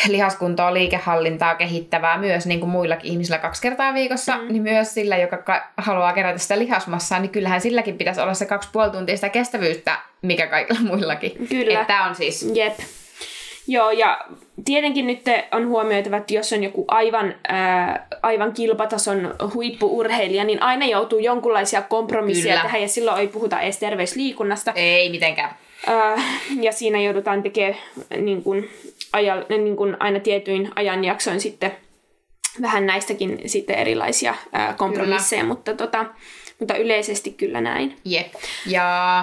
lihaskuntoa, liikehallintaa kehittävää myös niin kuin muillakin ihmisillä kaksi kertaa viikossa, mm. niin myös sillä, joka ka- haluaa kerätä sitä lihasmassaa, niin kyllähän silläkin pitäisi olla se kaksi puoli tuntia sitä kestävyyttä, mikä kaikilla muillakin. Kyllä. Tämä on siis... Jep. Joo, ja tietenkin nyt on huomioitava, että jos on joku aivan, ää, aivan kilpatason huippuurheilija, niin aina joutuu jonkunlaisia kompromisseja Kyllä. tehdä, ja silloin ei puhuta edes terveysliikunnasta. Ei mitenkään. Ää, ja siinä joudutaan tekemään niin kuin, ajal, niin kuin aina tietyin ajanjaksoin sitten vähän näistäkin sitten erilaisia ää, kompromisseja, mutta, tota, mutta yleisesti kyllä näin. Jep. Ja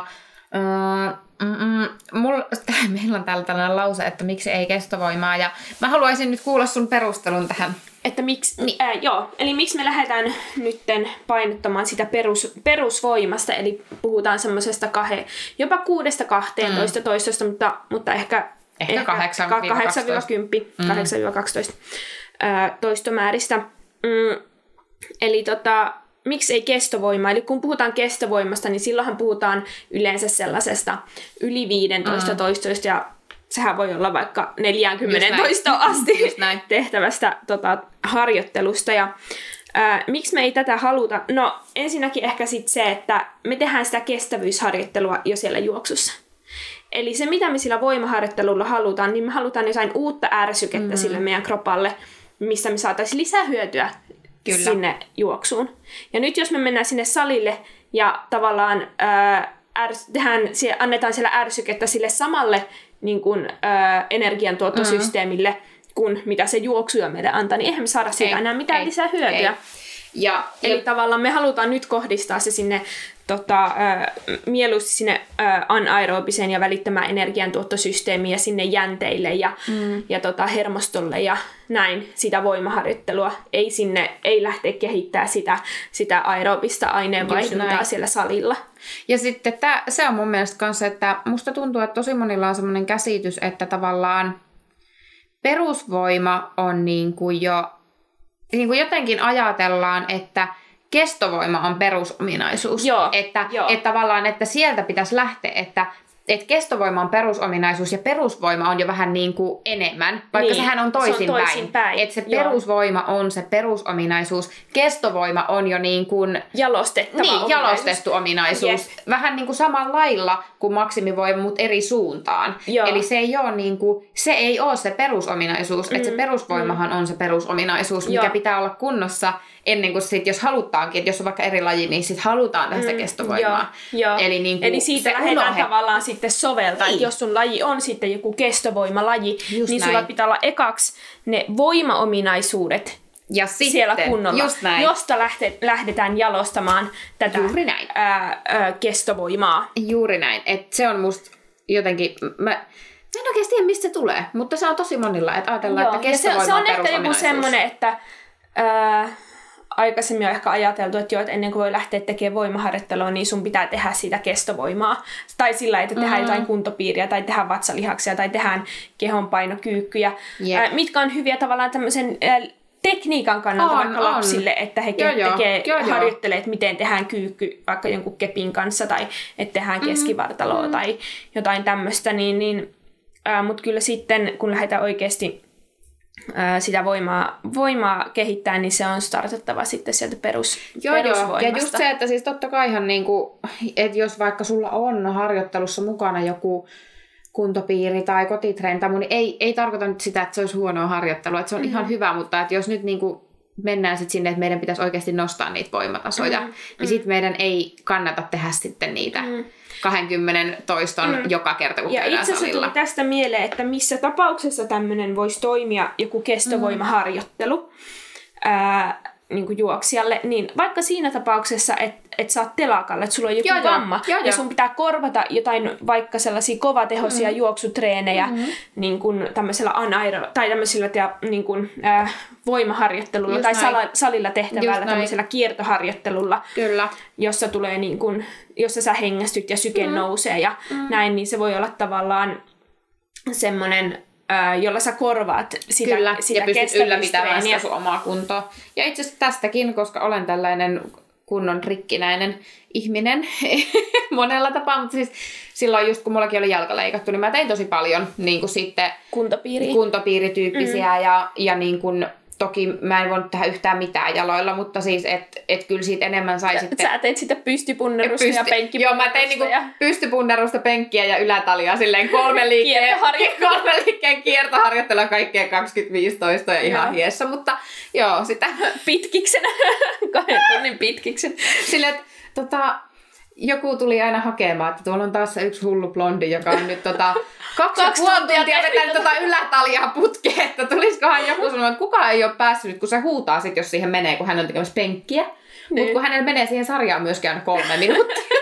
äh, mm, mulla, meillä on täällä tällainen lause, että miksi ei kestovoimaa, ja mä haluaisin nyt kuulla sun perustelun tähän. Että miksi, niin. ää, joo, eli miksi me lähdetään nytten painottamaan sitä perus, perusvoimasta, eli puhutaan semmoisesta kahe, jopa kuudesta 12 mm. toistosta, mutta, mutta ehkä Ehkä 8 8-10, 8-12 ää, toistomääristä. Mm, eli tota, miksi ei kestovoima? Eli kun puhutaan kestovoimasta, niin silloinhan puhutaan yleensä sellaisesta yli 15 mm. toistoista ja sehän voi olla vaikka 40 toistoa asti tehtävästä tota, harjoittelusta. Ja ää, miksi me ei tätä haluta? No ensinnäkin ehkä sit se, että me tehdään sitä kestävyysharjoittelua jo siellä juoksussa. Eli se, mitä me sillä voimaharjoittelulla halutaan, niin me halutaan jotain uutta ärsykettä mm. sille meidän kropalle, missä me saataisiin lisää hyötyä Kyllä. sinne juoksuun. Ja nyt jos me mennään sinne salille ja tavallaan ää, ärs, tehdään, annetaan siellä ärsykettä sille samalle niin kuin, ää, energiantuottosysteemille, mm-hmm. kuin mitä se juoksuja meille antaa, niin eihän me saada siitä ei, enää mitään ei, lisää hyötyä. Ei. Ja, Eli ja... tavallaan me halutaan nyt kohdistaa se sinne tota, äh, mieluusti sinne äh, anaerobiseen ja välittämään energiantuottosysteemiin ja sinne jänteille ja, mm. ja tota, hermostolle ja näin sitä voimaharjoittelua. Ei sinne, ei lähteä kehittää sitä, sitä aerobista aineenvaihduntaa siellä salilla. Ja sitten tää, se on mun mielestä kanssa, että musta tuntuu, että tosi monilla on semmoinen käsitys, että tavallaan perusvoima on niin kuin jo, niin kuin jotenkin ajatellaan, että – kestovoima on perusominaisuus. Joo, että, joo. että tavallaan, että sieltä pitäisi lähteä, että että kestovoima on perusominaisuus ja perusvoima on jo vähän niin kuin enemmän, vaikka niin, sehän on toisinpäin. Se toisin päin. Että se Joo. perusvoima on se perusominaisuus, kestovoima on jo niin kuin... Jalostettava niin, ominaisuus. jalostettu ominaisuus. Yes. Vähän niin kuin samalla lailla kuin maksimivoima, mutta eri suuntaan. Joo. Eli se ei ole niin kuin, se ei ole se perusominaisuus, mm, että se perusvoimahan mm. on se perusominaisuus, mikä Joo. pitää olla kunnossa ennen kuin sit, jos halutaankin, että jos on vaikka eri laji, niin sitten halutaan tästä mm, kestovoimaa. Joo, joo. Eli, niin kuin Eli siitä lähdetään unohe. tavallaan sitten soveltaa, niin. että jos sun laji on sitten joku kestovoimalaji, Just niin näin. sulla pitää olla ekaksi ne voimaominaisuudet ja sitten, siellä kunnolla, just näin. josta lähte, lähdetään jalostamaan tätä Juuri näin. Ää, ää, kestovoimaa. Juuri näin. Et se on musta jotenkin... Mä, Mä en oikeasti tiedä, mistä se tulee, mutta se on tosi monilla, että ajatellaan, Joo, että kestovoima se, se on ehkä joku semmoinen, että ää, aikaisemmin on ehkä ajateltu, että, jo, että ennen kuin voi lähteä tekemään voimaharjoittelua, niin sun pitää tehdä sitä kestovoimaa. Tai sillä, että tehdään mm. jotain kuntopiiriä, tai tehdään vatsalihaksia, tai tehdään kehonpainokyykkyjä, yep. äh, mitkä on hyviä tavallaan tämmöisen äh, tekniikan kannalta on, vaikka on. lapsille, että he joo, tekee, joo, harjoittelee, että miten tehdään kyykky vaikka jonkun kepin kanssa, tai että tehdään mm. keskivartaloa, mm. tai jotain tämmöistä, niin, niin äh, mutta kyllä sitten, kun lähdetään oikeasti sitä voimaa, voimaa kehittää, niin se on startattava sitten sieltä perus, joo, perusvoimasta. Joo. Ja just se, että siis totta kaihan, niin kuin, että jos vaikka sulla on harjoittelussa mukana joku kuntopiiri tai muu, niin ei, ei tarkoita nyt sitä, että se olisi huonoa harjoittelua. Että se on mm-hmm. ihan hyvä, mutta että jos nyt niin kuin mennään sitten sinne, että meidän pitäisi oikeasti nostaa niitä voimatasoja, mm-hmm. niin sitten meidän ei kannata tehdä sitten niitä. Mm-hmm 20 toiston mm. joka kerta, kun Ja itse asiassa tuli tästä mieleen, että missä tapauksessa tämmöinen voisi toimia joku kestovoimaharjoittelu. Mm. Ää, niin kuin juoksijalle, niin vaikka siinä tapauksessa, että et sä oot telakalla, että sulla on joku joo, vamma, joo, joo, ja sun pitää korvata jotain vaikka sellaisia kovatehoisia mm. juoksutreenejä mm-hmm. niin kuin tämmöisellä anaero, tai tämmöisellä ja, niin kuin, äh, voimaharjoittelulla Just tai sala, salilla tehtävällä tämmöisellä kiertoharjoittelulla, Kyllä. jossa tulee niin kuin, jossa sä hengästyt ja syke mm. nousee ja mm. näin, niin se voi olla tavallaan semmoinen jolla sä korvaat sitä, Kyllä, sitä ja pystyt ylläpitämään sitä sun omaa kuntoa. Ja itse asiassa tästäkin, koska olen tällainen kunnon rikkinäinen ihminen monella tapaa, mutta siis silloin just kun mullakin oli jalka leikattu, niin mä tein tosi paljon niin kuin sitten Kuntopiiri. kuntopiirityyppisiä mm. ja, ja niin kuin Toki mä en voinut tehdä yhtään mitään jaloilla, mutta siis, että et kyllä siitä enemmän sai sä, sitten... Sä teit sitä pystypunnerusta pysty... ja penkkipunnerusta. Joo, mä tein niinku ja... pystypunnerusta, penkkiä ja ylätalia silleen kolme liikkeen, kolme liikkeen kiertoharjoittelua kaikkea 2015 ja ihan joo. hiessä, mutta joo, sitä... Pitkiksen, kahden tunnin pitkiksen. Silleen, että tota, joku tuli aina hakemaan, että tuolla on taas yksi hullu blondi, joka on nyt tota, kaksi, kaksi puoli tuntia vetänyt tota ylätaljaa putkeen, että tulisikohan joku sanomaan, että kukaan ei ole päässyt, kun se huutaa sit, jos siihen menee, kun hän on tekemässä penkkiä. Niin. Mutta kun hänellä menee siihen sarjaan myöskin aina kolme minuuttia.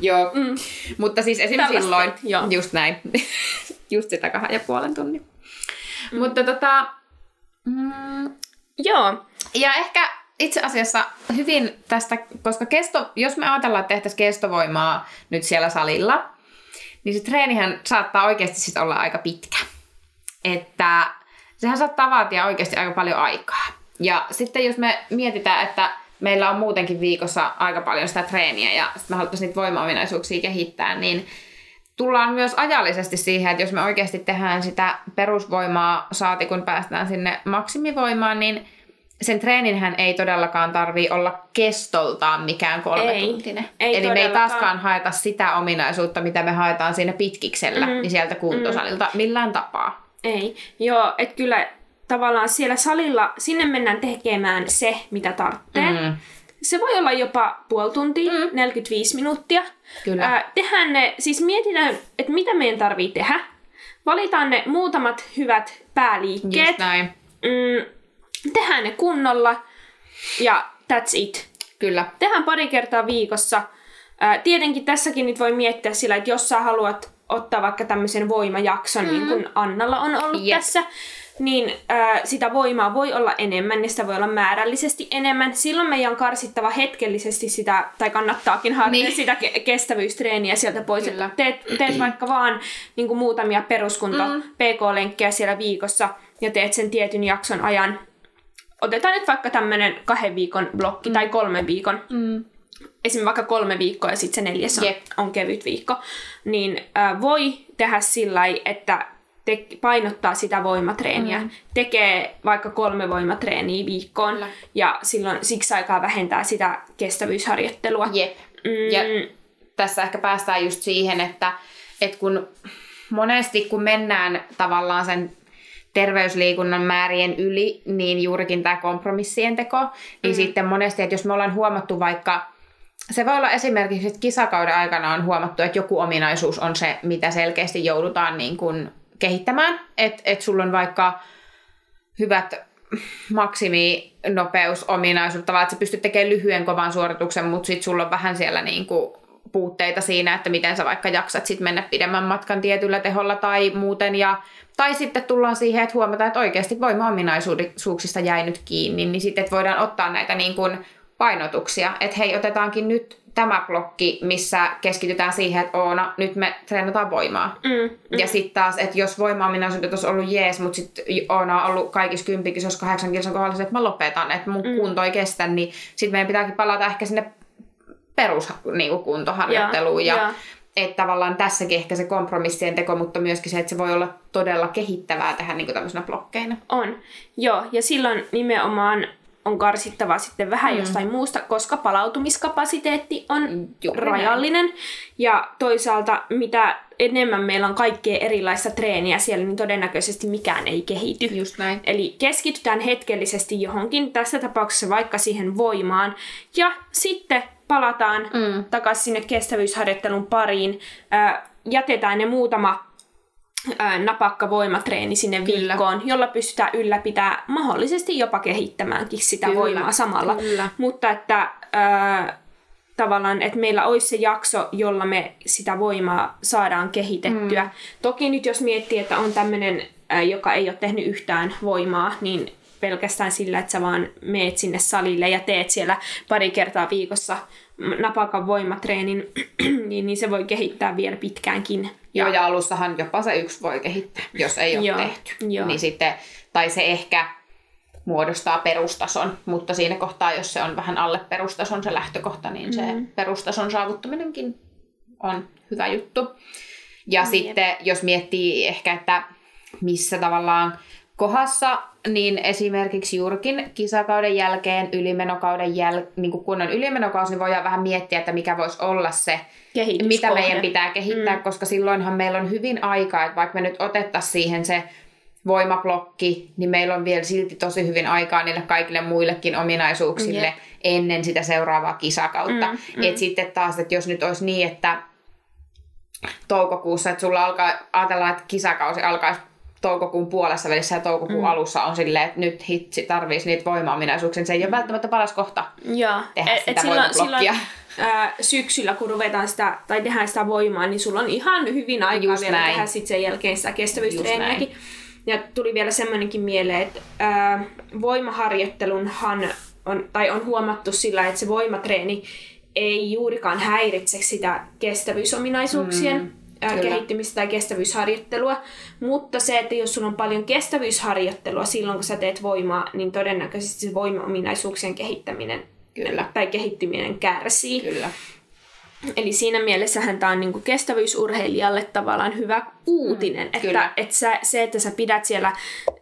Joo, mm. mutta siis esim. Tällaista, silloin, joo. just näin, just sitä kahden ja puolen tunnin. Mm. Mutta tota, mm, joo. Ja ehkä itse asiassa hyvin tästä, koska kesto, jos me ajatellaan, että tehtäisiin kestovoimaa nyt siellä salilla, niin se treenihän saattaa oikeasti sit olla aika pitkä. Että sehän saattaa vaatia oikeasti aika paljon aikaa. Ja sitten jos me mietitään, että meillä on muutenkin viikossa aika paljon sitä treeniä ja sitten me haluttaisiin niitä voimaominaisuuksia kehittää, niin tullaan myös ajallisesti siihen, että jos me oikeasti tehdään sitä perusvoimaa saati kun päästään sinne maksimivoimaan, niin sen treeninhän ei todellakaan tarvi olla kestoltaan mikään kolme ei, tuntinen. Ei Eli me ei taaskaan haeta sitä ominaisuutta, mitä me haetaan siinä pitkiksellä, mm-hmm. niin sieltä kuntosalilta mm-hmm. millään tapaa. Ei, joo, että kyllä tavallaan siellä salilla, sinne mennään tekemään se, mitä tarvitsee. Mm. Se voi olla jopa puoli tuntia, mm. 45 minuuttia. Kyllä. Ää, tehdään ne, siis mietitään, että mitä meidän tarvii tehdä. Valitaan ne muutamat hyvät pääliikkeet. Just näin. Mm, tehdään ne kunnolla ja that's it. Kyllä. Tehdään pari kertaa viikossa. Ää, tietenkin tässäkin nyt voi miettiä sillä, että jos sä haluat ottaa vaikka tämmöisen voimajakson, mm. niin kuin Annalla on ollut yep. tässä, niin ää, sitä voimaa voi olla enemmän, niin sitä voi olla määrällisesti enemmän. Silloin meidän on karsittava hetkellisesti sitä, tai kannattaakin hakea niin. sitä ke- kestävyystreeniä sieltä pois. Kyllä. Teet, teet vaikka vaan niin kuin muutamia peruskunto mm. PK-lenkkejä siellä viikossa, ja teet sen tietyn jakson ajan. Otetaan nyt vaikka tämmöinen kahden viikon blokki mm. tai kolmen viikon. Mm esimerkiksi vaikka kolme viikkoa ja sitten se neljäs on, yep. on kevyt viikko, niin äh, voi tehdä sillä että te- painottaa sitä voimatreeniä. Mm. Tekee vaikka kolme voimatreeniä viikkoon Kyllä. ja silloin siksi aikaa vähentää sitä kestävyysharjoittelua. Jep. Mm. Ja tässä ehkä päästään just siihen, että, että kun monesti kun mennään tavallaan sen terveysliikunnan määrien yli, niin juurikin tämä kompromissien teko, niin mm. sitten monesti, että jos me ollaan huomattu vaikka se voi olla esimerkiksi, että kisakauden aikana on huomattu, että joku ominaisuus on se, mitä selkeästi joudutaan niin kuin kehittämään. Että et sulla on vaikka hyvät maksiminopeusominaisuudet, tavallaan, että sä pystyt tekemään lyhyen kovan suorituksen, mutta sitten sulla on vähän siellä niin kuin puutteita siinä, että miten sä vaikka jaksat sit mennä pidemmän matkan tietyllä teholla tai muuten. Ja, tai sitten tullaan siihen, että huomataan, että oikeasti voima-ominaisuuksista jäi nyt kiinni, niin sitten voidaan ottaa näitä niin kuin painotuksia, että hei, otetaankin nyt tämä blokki, missä keskitytään siihen, että Oona, nyt me treenataan voimaa. Mm, mm. Ja sitten taas, että jos olisin olisi ollut jees, mutta sitten Oona on ollut kaikissa kympikissä, jos kahdeksan kilsan kohdalla, että mä lopetan, että mun mm. kunto ei kestä, niin sitten meidän pitääkin palata ehkä sinne peruskuntoharjoitteluun. Niin ja, ja, että tavallaan tässäkin ehkä se kompromissien teko, mutta myöskin se, että se voi olla todella kehittävää tehdä niin tämmöisenä blokkeina. On, joo. Ja silloin nimenomaan on karsittava sitten vähän mm. jostain muusta, koska palautumiskapasiteetti on Juuri rajallinen. Näin. Ja toisaalta mitä enemmän meillä on kaikkea erilaista treeniä siellä, niin todennäköisesti mikään ei kehity. Just näin. Eli keskitytään hetkellisesti johonkin, tässä tapauksessa vaikka siihen voimaan. Ja sitten palataan mm. takaisin sinne kestävyysharjoittelun pariin. Äh, jätetään ne muutama napakka voimatreeni sinne Kyllä. viikkoon, jolla pystytään ylläpitämään mahdollisesti jopa kehittämäänkin sitä Kyllä. voimaa samalla. Kyllä. Mutta että ää, tavallaan, että meillä olisi se jakso, jolla me sitä voimaa saadaan kehitettyä. Mm. Toki nyt jos miettii, että on tämmöinen, joka ei ole tehnyt yhtään voimaa, niin pelkästään sillä, että sä vaan meet sinne salille ja teet siellä pari kertaa viikossa napakan voimatreenin, niin, niin se voi kehittää vielä pitkäänkin. Joo, ja alussahan jopa se yksi voi kehittää, jos ei ole Joo, tehty. Jo. Niin sitten, tai se ehkä muodostaa perustason, mutta siinä kohtaa, jos se on vähän alle perustason se lähtökohta, niin se mm. perustason saavuttaminenkin on hyvä juttu. Ja niin. sitten, jos miettii ehkä, että missä tavallaan kohdassa, niin esimerkiksi juurikin kisakauden jälkeen, ylimenokauden jäl... niin kun on ylimenokausi, niin voidaan vähän miettiä, että mikä voisi olla se, mitä meidän pitää kehittää, mm. koska silloinhan meillä on hyvin aikaa, että vaikka me nyt otettaisiin siihen se voimablokki, niin meillä on vielä silti tosi hyvin aikaa niille kaikille muillekin ominaisuuksille yeah. ennen sitä seuraavaa kisakautta. Mm, mm. Et sitten taas, että jos nyt olisi niin, että toukokuussa, että sulla alkaa, ajatellaan, että kisakausi alkaisi toukokuun puolessa välissä ja toukokuun mm. alussa on silleen, että nyt hitsi tarvitsisi niitä voimaominaisuuksia. Se ei ole välttämättä paras kohta Joo. tehdä et, sitä et silloin, silloin, ää, syksyllä, kun ruvetaan sitä, tai tehdään sitä voimaa, niin sulla on ihan hyvin aikaa Just vielä näin. tehdä sit sen jälkeen sitä kestävyystreeniäkin. Ja tuli vielä semmoinenkin mieleen, että ää, voimaharjoittelunhan on, tai on huomattu sillä, että se voimatreeni ei juurikaan häiritse sitä kestävyysominaisuuksien mm ää, kehittymistä tai kestävyysharjoittelua. Mutta se, että jos sulla on paljon kestävyysharjoittelua silloin, kun sä teet voimaa, niin todennäköisesti se voimaominaisuuksien kehittäminen Kyllä. tai kehittyminen kärsii. Kyllä. Eli siinä mielessähän tämä on niinku kestävyysurheilijalle tavallaan hyvä uutinen, mm, kyllä. että, että sä, se, että sä pidät siellä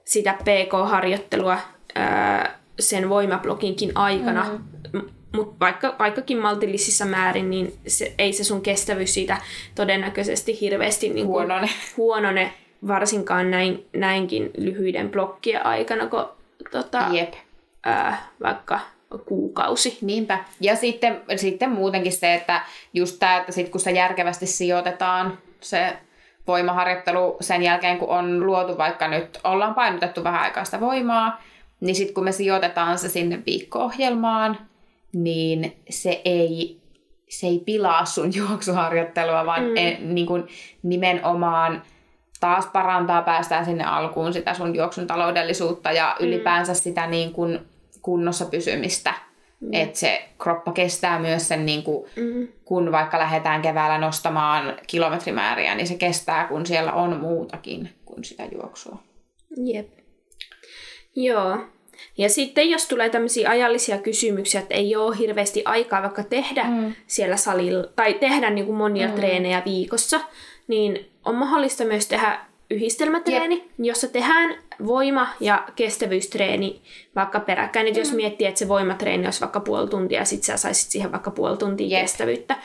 sitä PK-harjoittelua ää, sen voimabloginkin aikana, mm. mutta vaikka, vaikkakin maltillisissa määrin, niin se, ei se sun kestävyys siitä todennäköisesti hirveästi niinku Huonone. huonone, varsinkaan näin, näinkin lyhyiden blokkien aikana, kun tota, Jep. ää, vaikka kuukausi. Niinpä. Ja sitten, sitten muutenkin se, että just tämä, että sit kun se järkevästi sijoitetaan se voimaharjoittelu sen jälkeen, kun on luotu vaikka nyt, ollaan painotettu vähän aikaa sitä voimaa, niin sitten kun me sijoitetaan se sinne viikko-ohjelmaan, niin se ei, se ei pilaa sun juoksuharjoittelua, vaan mm. e, niin kuin nimenomaan taas parantaa, päästään sinne alkuun sitä sun juoksun taloudellisuutta ja mm. ylipäänsä sitä niin kuin kunnossa pysymistä. Mm. Että se kroppa kestää myös sen, niin kuin, Mm. kun vaikka lähdetään keväällä nostamaan kilometrimääriä, niin se kestää, kun siellä on muutakin kuin sitä juoksua. Jep. Joo. Ja sitten jos tulee tämmöisiä ajallisia kysymyksiä, että ei ole hirveästi aikaa vaikka tehdä mm. siellä salilla, tai tehdä niin kuin monia mm. treenejä viikossa, niin on mahdollista myös tehdä yhdistelmätreeni, Jep. jossa tehdään voima- ja kestävyystreeni vaikka peräkkäin. Mm. jos miettii, että se voimatreeni olisi vaikka puoli tuntia, ja sitten sä saisit siihen vaikka puoli tuntia Jep. kestävyyttä.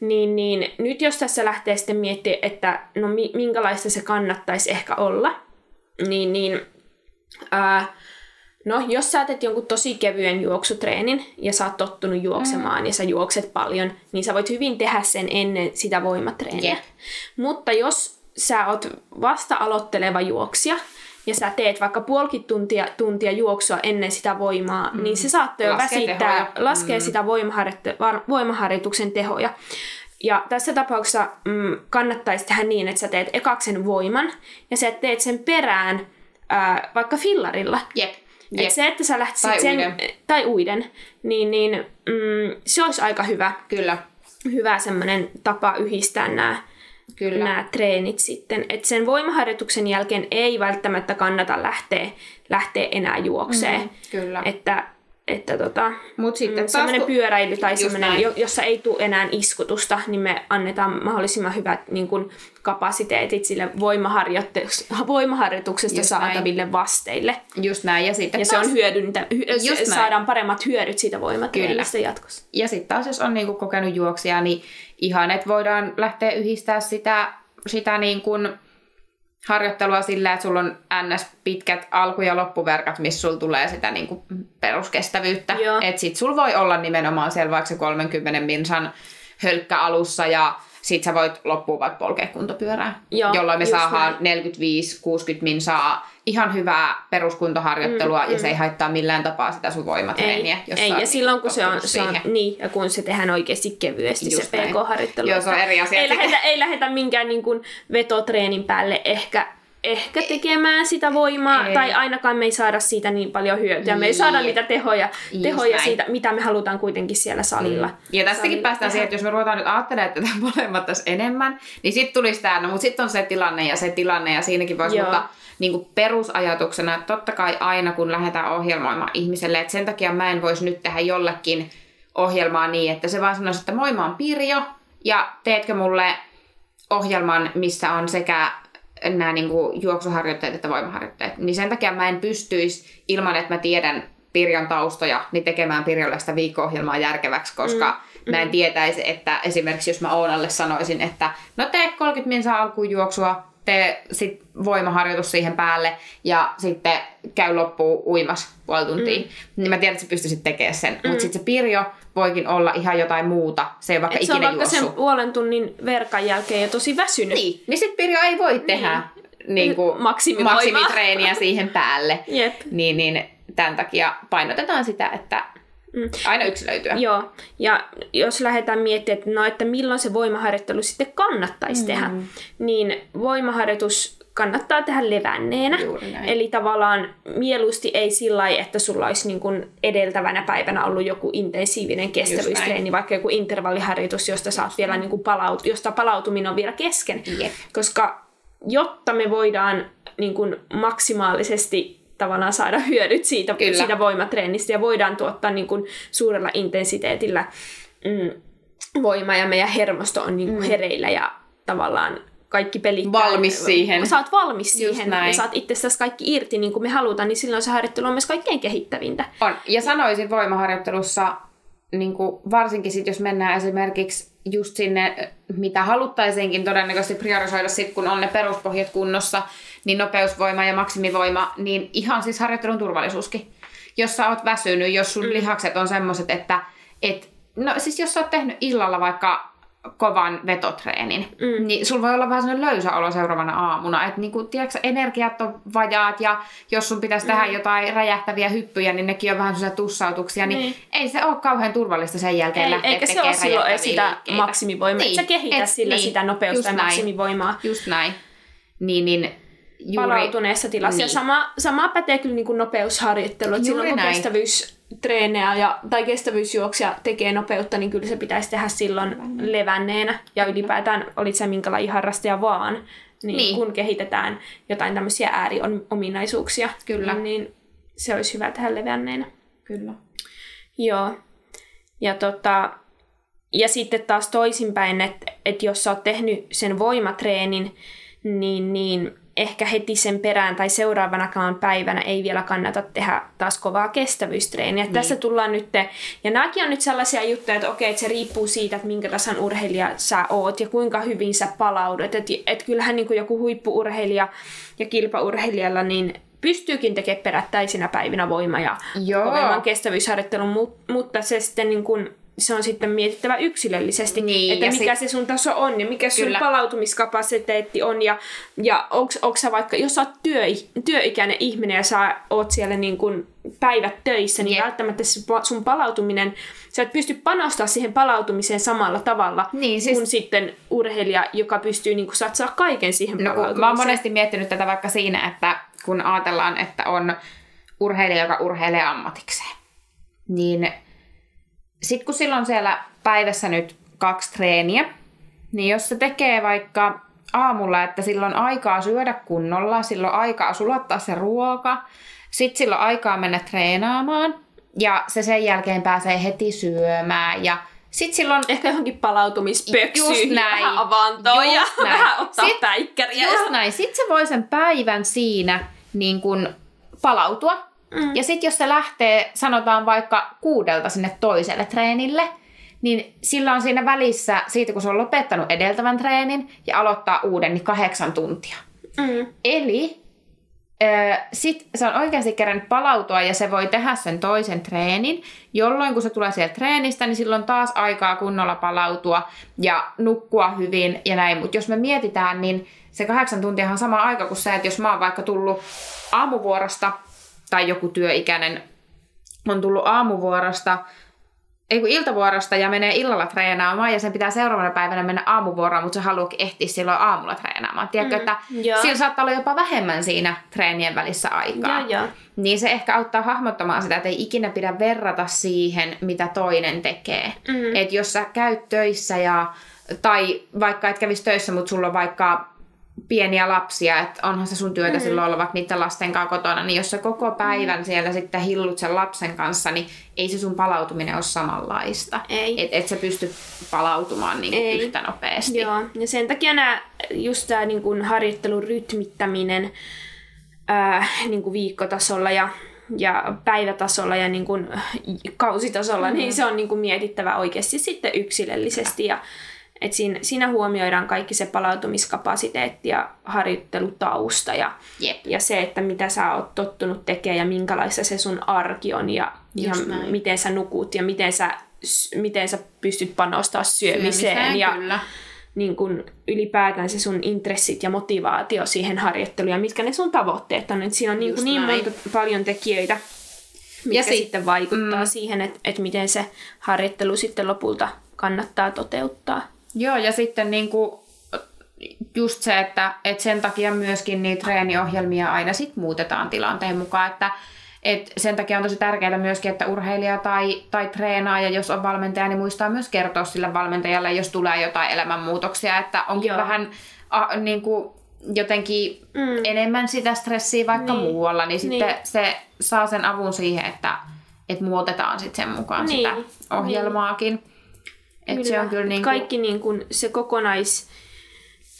Niin, niin nyt jos tässä lähtee sitten miettimään, että no minkälaista se kannattaisi ehkä olla, niin, niin ää, no jos sä teet jonkun tosi kevyen juoksutreenin ja sä oot tottunut juoksemaan mm. ja sä juokset paljon, niin sä voit hyvin tehdä sen ennen sitä voimatreeniä. Jep. Mutta jos sä oot vasta aloitteleva juoksija ja sä teet vaikka puolikin tuntia, tuntia juoksua ennen sitä voimaa, mm. niin se saattaa jo väsittää, tehoja. laskee Mm. sitä voimaharjoituksen tehoja. Ja tässä tapauksessa mm, kannattaisi tehdä niin, että sä teet ekaksen voiman ja sä teet sen perään ää, vaikka fillarilla. Jep. Et Jep. se, että sä lähtisit Tai sen, uiden. tai uiden, niin, niin mm, se olisi aika hyvä, Kyllä. hyvä semmoinen tapa yhdistää nämä Kyllä. nämä treenit sitten. Et sen voimaharjoituksen jälkeen ei välttämättä kannata lähteä, lähteä enää juokseen. Mm, kyllä. Että, että tota, Mut sitten taas, semmoinen kun- pyöräily tai semmoinen, näin. jo- jossa ei tule enää iskutusta, niin me annetaan mahdollisimman hyvät niin kun, kapasiteetit sille voimaharjoitu- voimaharjoituksesta Just näin. saataville vasteille. Just näin. Ja sitten Ja se taas, on hyödyntä, hy, Just näin. saadaan paremmat hyödyt siitä voimatreenistä jatkossa. Ja sitten taas, jos on niinku kokenut juoksia, niin ihan, että voidaan lähteä yhdistää sitä, sitä niin kuin harjoittelua sillä, että sulla on ns. pitkät alku- ja loppuverkat, missä sulla tulee sitä niin kuin peruskestävyyttä. Että sit sulla voi olla nimenomaan siellä vaikka se 30 minsan hölkkä alussa ja sit sä voit loppuun vaikka polkea kuntopyörää, Joo, jolloin me saadaan näin. 45-60 minsaa ihan hyvää peruskuntoharjoittelua mm, ja se ei haittaa millään tapaa sitä sun voimatreeniä. Ei, jos ei ja silloin kun se on, se on niin, ja kun se tehdään oikeasti kevyesti Just se. PK-harjoittelu. Joo, se on eri asia. Ei lähetä, ei lähetä minkään niin kuin vetotreenin päälle ehkä, ehkä tekemään sitä voimaa, Ei. tai ainakaan me ei saada siitä niin paljon hyötyä. Me ei saada Jep. niitä tehoja, Just tehoja näin. siitä, mitä me halutaan kuitenkin siellä salilla. Ja tästäkin salilla päästään tehdä. siihen, että jos me ruvetaan nyt ajattelemaan tätä molemmat tässä enemmän, niin sitten tulisi tämä, no mutta sitten on se tilanne ja se tilanne ja siinäkin voisi mutta niin kuin perusajatuksena, että totta kai aina kun lähdetään ohjelmoimaan ihmiselle, että sen takia mä en voisi nyt tehdä jollekin ohjelmaa niin, että se vaan sanoisi, että moi mä oon Pirjo ja teetkö mulle ohjelman, missä on sekä nämä niin kuin juoksuharjoitteet että voimaharjoitteet. Niin sen takia mä en pystyisi ilman, että mä tiedän Pirjon taustoja, niin tekemään Pirjolle sitä viikko-ohjelmaa järkeväksi, koska mm, mä en tietäisi, että esimerkiksi jos mä Oonalle sanoisin, että no tee 30 minsaa alkuun juoksua, tee sit voimaharjoitus siihen päälle ja sitten käy loppuun uimas puoli tuntia, mm. niin mä tiedän, että sä pystyisit tekemään sen. Mm. Mutta sitten se Pirjo voikin olla ihan jotain muuta. Se ei vaikka Et se on ikinä vaikka sen puolen tunnin verkan jälkeen jo tosi väsynyt. Niin, niin sitten Pirjo ei voi tehdä niin. kuin Maksimivoimaa. maksimitreeniä siihen päälle. Jep. Niin, niin tämän takia painotetaan sitä, että Mm. aina yksilöityä. Joo, ja jos lähdetään miettimään, että, no, että milloin se voimaharjoittelu sitten kannattaisi mm. tehdä, niin voimaharjoitus kannattaa tehdä levänneenä. Juuri näin. Eli tavallaan mieluusti ei sillä lailla, että sulla olisi niin kuin edeltävänä päivänä ollut joku intensiivinen kestävyystreeni, vaikka joku intervalliharjoitus, josta saat vielä niin kuin palaut- josta palautuminen on vielä kesken. Jep. Koska jotta me voidaan niin kuin maksimaalisesti tavallaan saada hyödyt siitä, Kyllä. siitä voimatreenistä ja voidaan tuottaa niin kuin suurella intensiteetillä mm, voimaa ja meidän hermosto on niin kuin hereillä ja tavallaan kaikki pelit... Mm. Valmis siihen. Sä oot valmis Just siihen näin. ja saat itsestäsi kaikki irti niin kuin me halutaan, niin silloin se harjoittelu on myös kaikkein kehittävintä. On. Ja sanoisin voimaharjoittelussa, niin kuin varsinkin sit, jos mennään esimerkiksi just sinne, mitä haluttaisiinkin todennäköisesti priorisoida sit, kun on ne peruspohjat kunnossa, niin nopeusvoima ja maksimivoima, niin ihan siis harjoittelun turvallisuuskin. Jos sä oot väsynyt, jos sun mm. lihakset on semmoiset, että et, no siis jos sä oot tehnyt illalla vaikka kovan vetotreenin, mm. niin sulla voi olla vähän sellainen löysä olo seuraavana aamuna. Että niinku, tiedätkö, energiat on vajaat ja jos sun pitäisi tehdä Mm. jotain räjähtäviä hyppyjä, niin nekin on vähän sellaisia tussautuksia. Niin, Niin. ei se ole kauhean turvallista sen jälkeen Ei, lähteä eikä se ole silloin sitä liikkeitä. maksimivoimaa. Niin. Sä kehitä et- sillä sitä nopeusta just ja näin. maksimivoimaa. Just näin. Niin, niin juuri, palautuneessa tilassa. Niin. Ja Niin. sama, sama pätee kyllä niin kuin nopeusharjoittelu. Että Juuri silloin kun näin. kestävyystreenejä ja, tai kestävyysjuoksia tekee nopeutta, niin kyllä se pitäisi tehdä silloin levänneenä. Ja ylipäätään, olit sä minkä lajin harrastaja vaan, niin, Niin. kun kehitetään jotain tämmöisiä ääriominaisuuksia, Kyllä. niin, niin se olisi hyvä tehdä levänneenä. Kyllä. Joo. Ja, tota, ja sitten taas toisinpäin, että et jos sä oot tehnyt sen voimatreenin, niin, niin ehkä heti sen perään tai seuraavanakaan päivänä ei vielä kannata tehdä taas kovaa kestävyystreeniä. Niin. Tässä tullaan nyt, ja nämäkin on nyt sellaisia juttuja, että okei, että se riippuu siitä, että minkä tasan urheilija sä oot ja kuinka hyvin sä palaudut. Että et kyllähän niin kuin joku huippuurheilija ja kilpaurheilijalla, niin pystyykin tekemään perättäisinä päivinä voima- ja Joo. kovemman kestävyysharjoittelun, mu- mutta se sitten niin kuin, se on sitten mietittävä yksilöllisesti, Niin, että mikä sit- se sun taso on ja mikä sun Kyllä. palautumiskapasiteetti on ja, ja onks, onks sä vaikka, jos sä oot työ, työikäinen ihminen ja sä oot siellä niin kuin päivät töissä, niin Jep. välttämättä se sun palautuminen, sä et pysty panostaa siihen palautumiseen samalla tavalla Niin, siis- kuin sitten urheilija, joka pystyy niin satsaa kaiken siihen No kun palautumiseen. mä oon monesti miettinyt tätä vaikka siinä, että kun ajatellaan, että on urheilija, joka urheilee ammatikseen, niin sit kun silloin siellä päivässä nyt kaksi treeniä, niin jos se tekee vaikka aamulla, että silloin aikaa syödä kunnolla, silloin aikaa sulattaa se ruoka, sitten silloin aikaa mennä treenaamaan ja se sen jälkeen pääsee heti syömään ja sitten silloin Ehkä johonkin palautumispöksyihin, Just ja näin. vähän avantoon ja Just näin. vähän ottaa Sit- päikkäriä. Just näin. Sitten se voi sen päivän siinä niin kun palautua. Mm. Ja sitten jos se lähtee, sanotaan vaikka kuudelta sinne toiselle treenille, niin sillä on siinä välissä, siitä kun se on lopettanut edeltävän treenin ja aloittaa uuden, niin kahdeksan tuntia. Mm. Eli sitten se on oikeasti kerännyt palautua ja se voi tehdä sen toisen treenin, jolloin kun se tulee sieltä treenistä, niin silloin taas aikaa kunnolla palautua ja nukkua hyvin ja näin. Mutta jos me mietitään, niin se kahdeksan tuntia on sama aika kuin se, että jos mä oon vaikka tullut aamuvuorosta tai joku työikäinen on tullut aamuvuorosta, ei kun iltavuorosta ja menee illalla treenaamaan ja sen pitää seuraavana päivänä mennä aamuvuoroon, mutta se haluakin ehtiä silloin aamulla treenaamaan. Tiedätkö, Mm, että joo. sillä saattaa olla jopa vähemmän siinä treenien välissä aikaa. Joo, joo. Niin se ehkä auttaa hahmottamaan sitä, että ei ikinä pidä verrata siihen, mitä toinen tekee. Mm. Et jos sä käyt töissä ja, tai vaikka et kävisi töissä, mutta sulla on vaikka pieniä lapsia, että onhan se sun työtä mm. silloin olla vaikka niiden lasten kanssa kotona, niin jos sä koko päivän mm. siellä sitten hillut sen lapsen kanssa, niin ei se sun palautuminen ole samanlaista. Ei. Et, et sä pysty palautumaan niin Ei. yhtä nopeasti. Joo, ja sen takia nämä, just tämä niin kuin harjoittelun rytmittäminen ää, niin kuin viikkotasolla ja, ja päivätasolla ja niin kuin kausitasolla, mm. niin se on niin kuin mietittävä oikeasti sitten yksilöllisesti. Ja, et siinä, siinä huomioidaan kaikki se palautumiskapasiteetti ja harjoittelutausta ja, Jep. ja se, että mitä sä oot tottunut tekemään ja minkälaista se sun arki on ja, ja näin. miten sä nukut ja miten sä, miten sä pystyt panostaa syömiseen. Syömiseen, ja, kyllä. niin kun ylipäätään se sun intressit ja motivaatio siihen harjoitteluun ja mitkä ne sun tavoitteet on. Et siinä on niin, niin monta, paljon tekijöitä, mitkä Ja sit, sit- sitten vaikuttaa mm. siihen, että et miten se harjoittelu sitten lopulta kannattaa toteuttaa. Joo, ja sitten niin kuin, just se, että, että sen takia myöskin niitä treeniohjelmia aina sit muutetaan tilanteen mukaan, että et sen takia on tosi tärkeää myöskin, että urheilija tai, tai treenaaja, jos on valmentaja, niin muistaa myös kertoa sille valmentajalle, jos tulee jotain elämänmuutoksia, että onkin Joo. vähän a, niin kuin, jotenkin mm. enemmän sitä stressiä vaikka niin. muualla, niin sitten niin. se saa sen avun siihen, että, että muutetaan sitten sen mukaan niin. sitä ohjelmaakin. Niin. Et se on kyllä niin kuin... Kaikki niin kuin se kokonais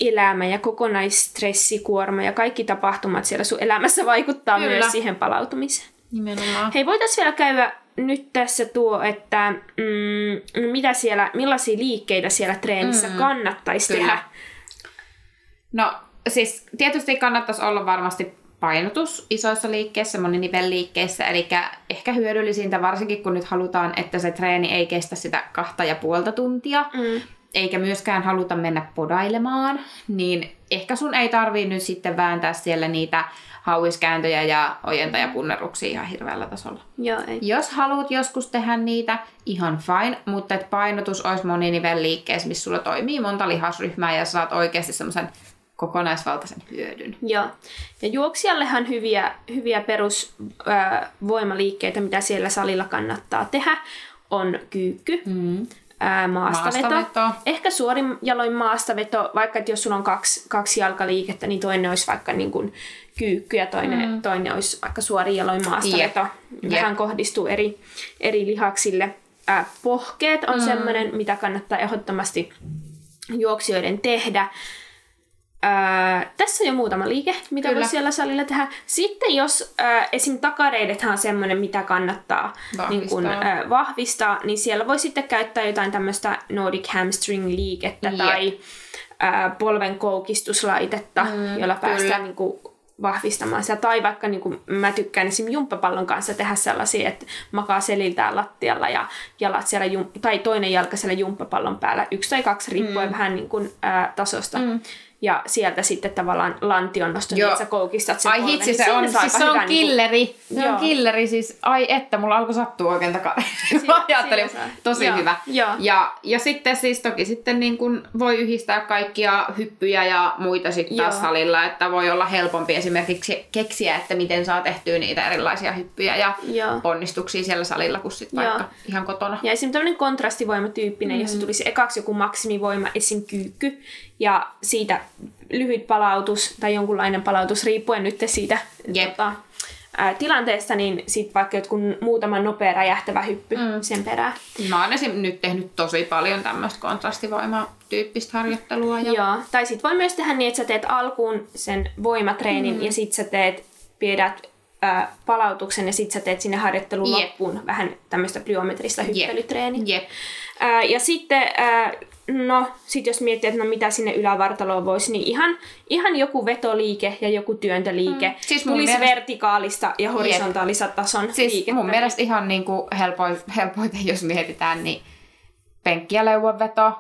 elämä ja kokonaisstressikuorma ja kaikki tapahtumat siellä sun elämässä vaikuttaa Kyllä. myös siihen palautumiseen. Nimenomaan. Hei, voitaisiin vielä käydä nyt tässä tuo, että mm, mitä siellä, millaisia liikkeitä siellä treenissä mm, kannattaisi kyllä. tehdä? No siis tietysti kannattaisi olla varmasti painotus isoissa liikkeissä, moninivelliikkeissä, eli ehkä hyödyllisintä varsinkin kun nyt halutaan, että se treeni ei kestä sitä kahta ja puolta tuntia, mm. eikä myöskään haluta mennä podailemaan, niin ehkä sun ei tarvii nyt sitten vääntää siellä niitä hauiskääntöjä ja ojentajapunnerruksia ihan hirveällä tasolla. Joo, ei. Jos haluat joskus tehdä niitä, ihan fine, mutta että painotus olisi moninivelliikkeessä, missä sulla toimii monta lihasryhmää ja saat oikeasti semmoisen kokonaisvaltaisen hyödyn. Joo. Ja juoksijallehan hyviä, hyviä perusvoimaliikkeitä, mitä siellä salilla kannattaa tehdä, on kyykky, mm. ää, maastaveto. maastaveto. Ehkä suorin jaloin maastaveto, vaikka että jos sulla on kaksi, kaksi jalkaliikettä, niin toinen olisi vaikka niin kuin kyykky ja toinen, mm. toinen olisi vaikka suorin jaloin maastaveto. Yep. Vähän yep. kohdistuu eri, eri lihaksille. Ää, pohkeet on mm. sellainen, mitä kannattaa ehdottomasti juoksijoiden tehdä. Ää, tässä on jo muutama liike, mitä voi siellä salilla tehdä. Sitten jos ää, esim. takareidethan on semmoinen, mitä kannattaa vahvistaa. Niin kun, ää, vahvistaa, niin siellä voi sitten käyttää jotain tämmöistä Nordic hamstring-liikettä Jep. tai ää, polven koukistuslaitetta, mm, jolla päästään niin kun, vahvistamaan sitä. Tai vaikka niin kuin mä tykkään esim. jumppapallon kanssa tehdä sellaisia, että makaa seliltään lattialla ja jalat siellä, jum- tai toinen jalka siellä jumppapallon päällä, yksi tai kaksi riippuen mm. vähän niin kuin, ää, tasosta. Mm ja sieltä sitten tavallaan lantion nosto, niin että sä koukistat sen Ai polven, hitsi, niin se on, siis se on niinku- killeri. Niin kuin... Se on killeri, siis ai että, mulla alkoi sattua oikein takaa. Si- ajattelin, tosi Joo. hyvä. Joo. Ja, ja sitten siis toki sitten niin kuin voi yhdistää kaikkia hyppyjä ja muita sitten taas salilla, että voi olla helpompi esimerkiksi keksiä, että miten saa tehtyä niitä erilaisia hyppyjä ja Joo. ponnistuksia siellä salilla kuin sitten vaikka ihan kotona. Ja esimerkiksi tämmöinen kontrastivoimatyyppinen, mm. jossa tulisi ekaksi joku maksimivoima, esim. kyykky, ja siitä lyhyt palautus tai jonkunlainen palautus riippuen nyt siitä yep. tota, ää, tilanteesta, niin sitten vaikka jotkut muutama nopea räjähtävä hyppy mm. sen perään. Mä oon esim. nyt tehnyt tosi paljon tämmöistä kontrastivoimatyyppistä harjoittelua. Ja... Joo, tai sitten voi myös tehdä niin, että sä teet alkuun sen voimatreenin mm. ja sitten sä teet, pidät palautuksen ja sitten sä teet sinne harjoittelun yep. loppuun vähän tämmöistä plyometrista hyppelytreeniä. Yep. Ää, ja sitten No, sit jos miettii, että no mitä sinne ylävartaloon voisi, niin ihan, ihan joku vetoliike ja joku työntöliike mm. siis tulisi mielestä... vertikaalista ja horisontaalista tason siis liikettä. mun mielestä ihan niin kuin helpoin, helpoiten, jos mietitään, niin penkki- ja leuanveto,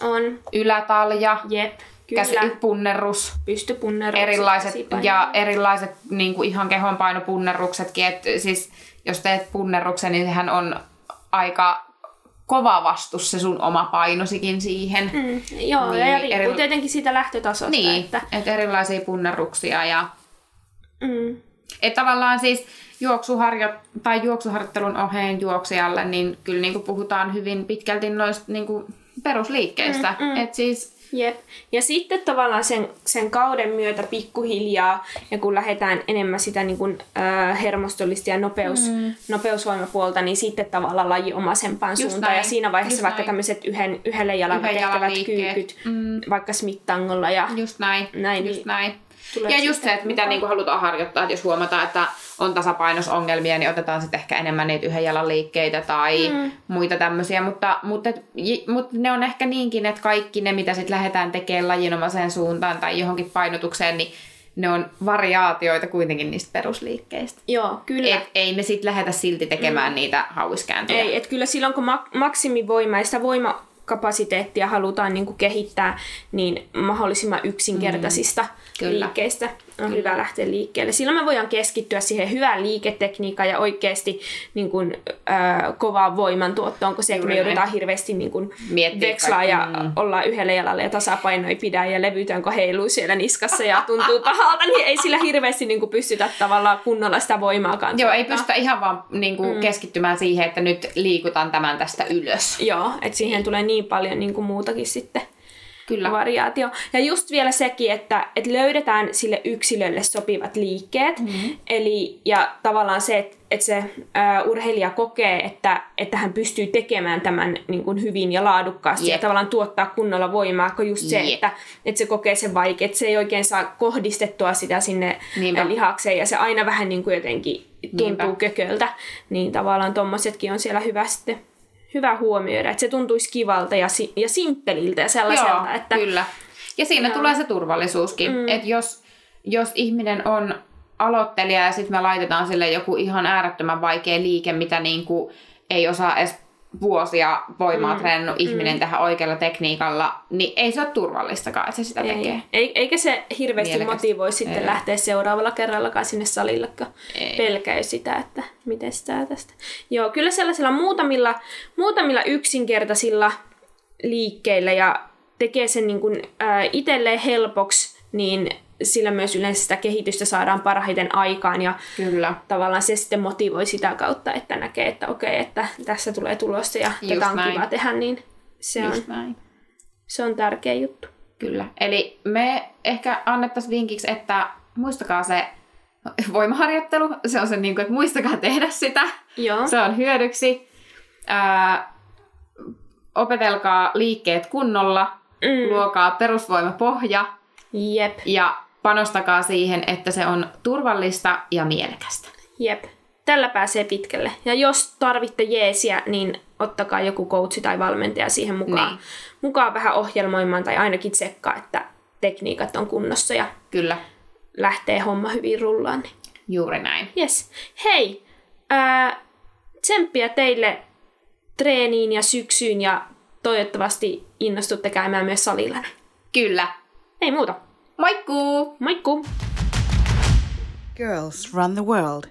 on. ylätalja, Jep. Kyllä. Käsipunnerrus. Pystypunnerrus. Erilaiset, ja erilaiset niin kuin ihan kehonpainopunnerruksetkin. Et siis jos teet punnerruksen, niin sehän on aika kova vastus se sun oma painosikin siihen. Mm, joo, niin, ja riippuu eri... tietenkin siitä lähtötasosta. Niin, että et erilaisia punnerruksia ja... Mm. Että tavallaan siis juoksuharjo... tai juoksuharjoittelun oheen juoksijalle, niin kyllä niin kuin puhutaan hyvin pitkälti noista niin kuin perusliikkeistä. Mm, mm. Et siis Jep. Ja sitten tavallaan sen, sen kauden myötä pikkuhiljaa, ja kun lähdetään enemmän sitä niin kuin, äh, hermostollista ja nopeus, mm. nopeusvoimapuolta, niin sitten tavallaan laji omaisempaan Just suuntaan. Näin. Ja siinä vaiheessa Just vaikka tämmöiset yhden, yhdelle jalalla tehtävät kyykyt, mm. vaikka smittangolla ja Just näin. näin Just niin näin. Ja just se, että mitä niin kuin halutaan harjoittaa, että jos huomataan, että on tasapainosongelmia, niin otetaan sitten ehkä enemmän niitä yhden jalan liikkeitä tai mm. muita tämmöisiä. Mutta, mutta, mutta ne on ehkä niinkin, että kaikki ne, mitä sitten lähdetään tekemään lajinomaiseen suuntaan tai johonkin painotukseen, niin ne on variaatioita kuitenkin niistä perusliikkeistä. Joo, kyllä. Et ei me sitten lähdetä silti tekemään mm. niitä hauiskääntöjä. Ei, että kyllä silloin kun mak- maksimivoima ja sitä voima kapasiteettia halutaan niin kuin kehittää niin mahdollisimman yksinkertaisista mm, liikkeistä. on hyvä lähteä liikkeelle. Silloin me voidaan keskittyä siihen hyvään liiketekniikkaan ja oikeasti niin kuin, äh, kovaan voimantuottoon, kun se, että me joudutaan hirveästi niin kuin, vekslaa ja mm. ollaan yhdellä jalalla ja tasapaino ei pidä ja levytäänkö heiluu siellä niskassa ja tuntuu pahalta, niin ei sillä hirveästi niin kuin, pystytä tavallaan kunnolla sitä voimaa kantaa. Joo, ei pystytä ihan vaan niin kuin, mm. keskittymään siihen, että nyt liikutaan tämän tästä ylös. Joo, että siihen tulee niin paljon niin kuin, muutakin sitten Kyllä. variaatio. Ja just vielä sekin, että, että löydetään sille yksilölle sopivat liikkeet. Mm-hmm. Eli, ja tavallaan se, että, että se ä, urheilija kokee, että, että hän pystyy tekemään tämän niin kuin hyvin ja laadukkaasti yep. ja tavallaan tuottaa kunnolla voimaa, kun just se, yep. että, että se kokee sen vaikea, että se ei oikein saa kohdistettua sitä sinne Niinpä. lihakseen ja se aina vähän niin kuin jotenkin tuntuu Niinpä. kököltä. Niin tavallaan tommosetkin on siellä hyvä sitten hyvä huomioida, että se tuntuisi kivalta ja, si- ja simppeliltä ja sellaiselta. Joo, että, kyllä. Ja siinä ja. tulee se turvallisuuskin, mm. että jos, jos ihminen on aloittelija ja sitten me laitetaan sille joku ihan äärettömän vaikea liike, mitä niinku ei osaa edes vuosia voimaa mm. treenannut mm. ihminen mm. tähän oikealla tekniikalla, niin ei se ole turvallistakaan, että se sitä ei. tekee. Ei, eikä se hirveästi Mielekäs. motivoi sitten ei. lähteä seuraavalla kerrallakaan sinne salillekaan. Pelkäy sitä, että miten sitä tästä. Joo, kyllä sellaisilla muutamilla, muutamilla yksinkertaisilla liikkeillä ja tekee sen niin kuin, äh, itselleen helpoksi, niin sillä myös yleensä sitä kehitystä saadaan parhaiten aikaan ja Kyllä. tavallaan se sitten motivoi sitä kautta, että näkee, että okei, että tässä tulee tulosta ja Just tätä on näin. kiva tehdä, niin se on, näin. se on tärkeä juttu. Kyllä. Eli me ehkä annettaisiin vinkiksi, että muistakaa se voimaharjoittelu. Se on se, niin kuin, että muistakaa tehdä sitä. Joo. Se on hyödyksi. Ää, opetelkaa liikkeet kunnolla. Mm. Luokaa perusvoimapohja. Jep. Ja panostakaa siihen, että se on turvallista ja mielekästä. Jep. Tällä pääsee pitkälle. Ja jos tarvitte jeesiä, niin ottakaa joku coachi tai valmentaja siihen mukaan, niin. mukaan vähän ohjelmoimaan tai ainakin tsekkaa, että tekniikat on kunnossa ja Kyllä. lähtee homma hyvin rullaan. Niin. Juuri näin. Yes. Hei, ää, tsemppiä teille treeniin ja syksyyn ja toivottavasti innostutte käymään myös salilla. Kyllä. Ei muuta. Moikku! Michael. Girls run the world.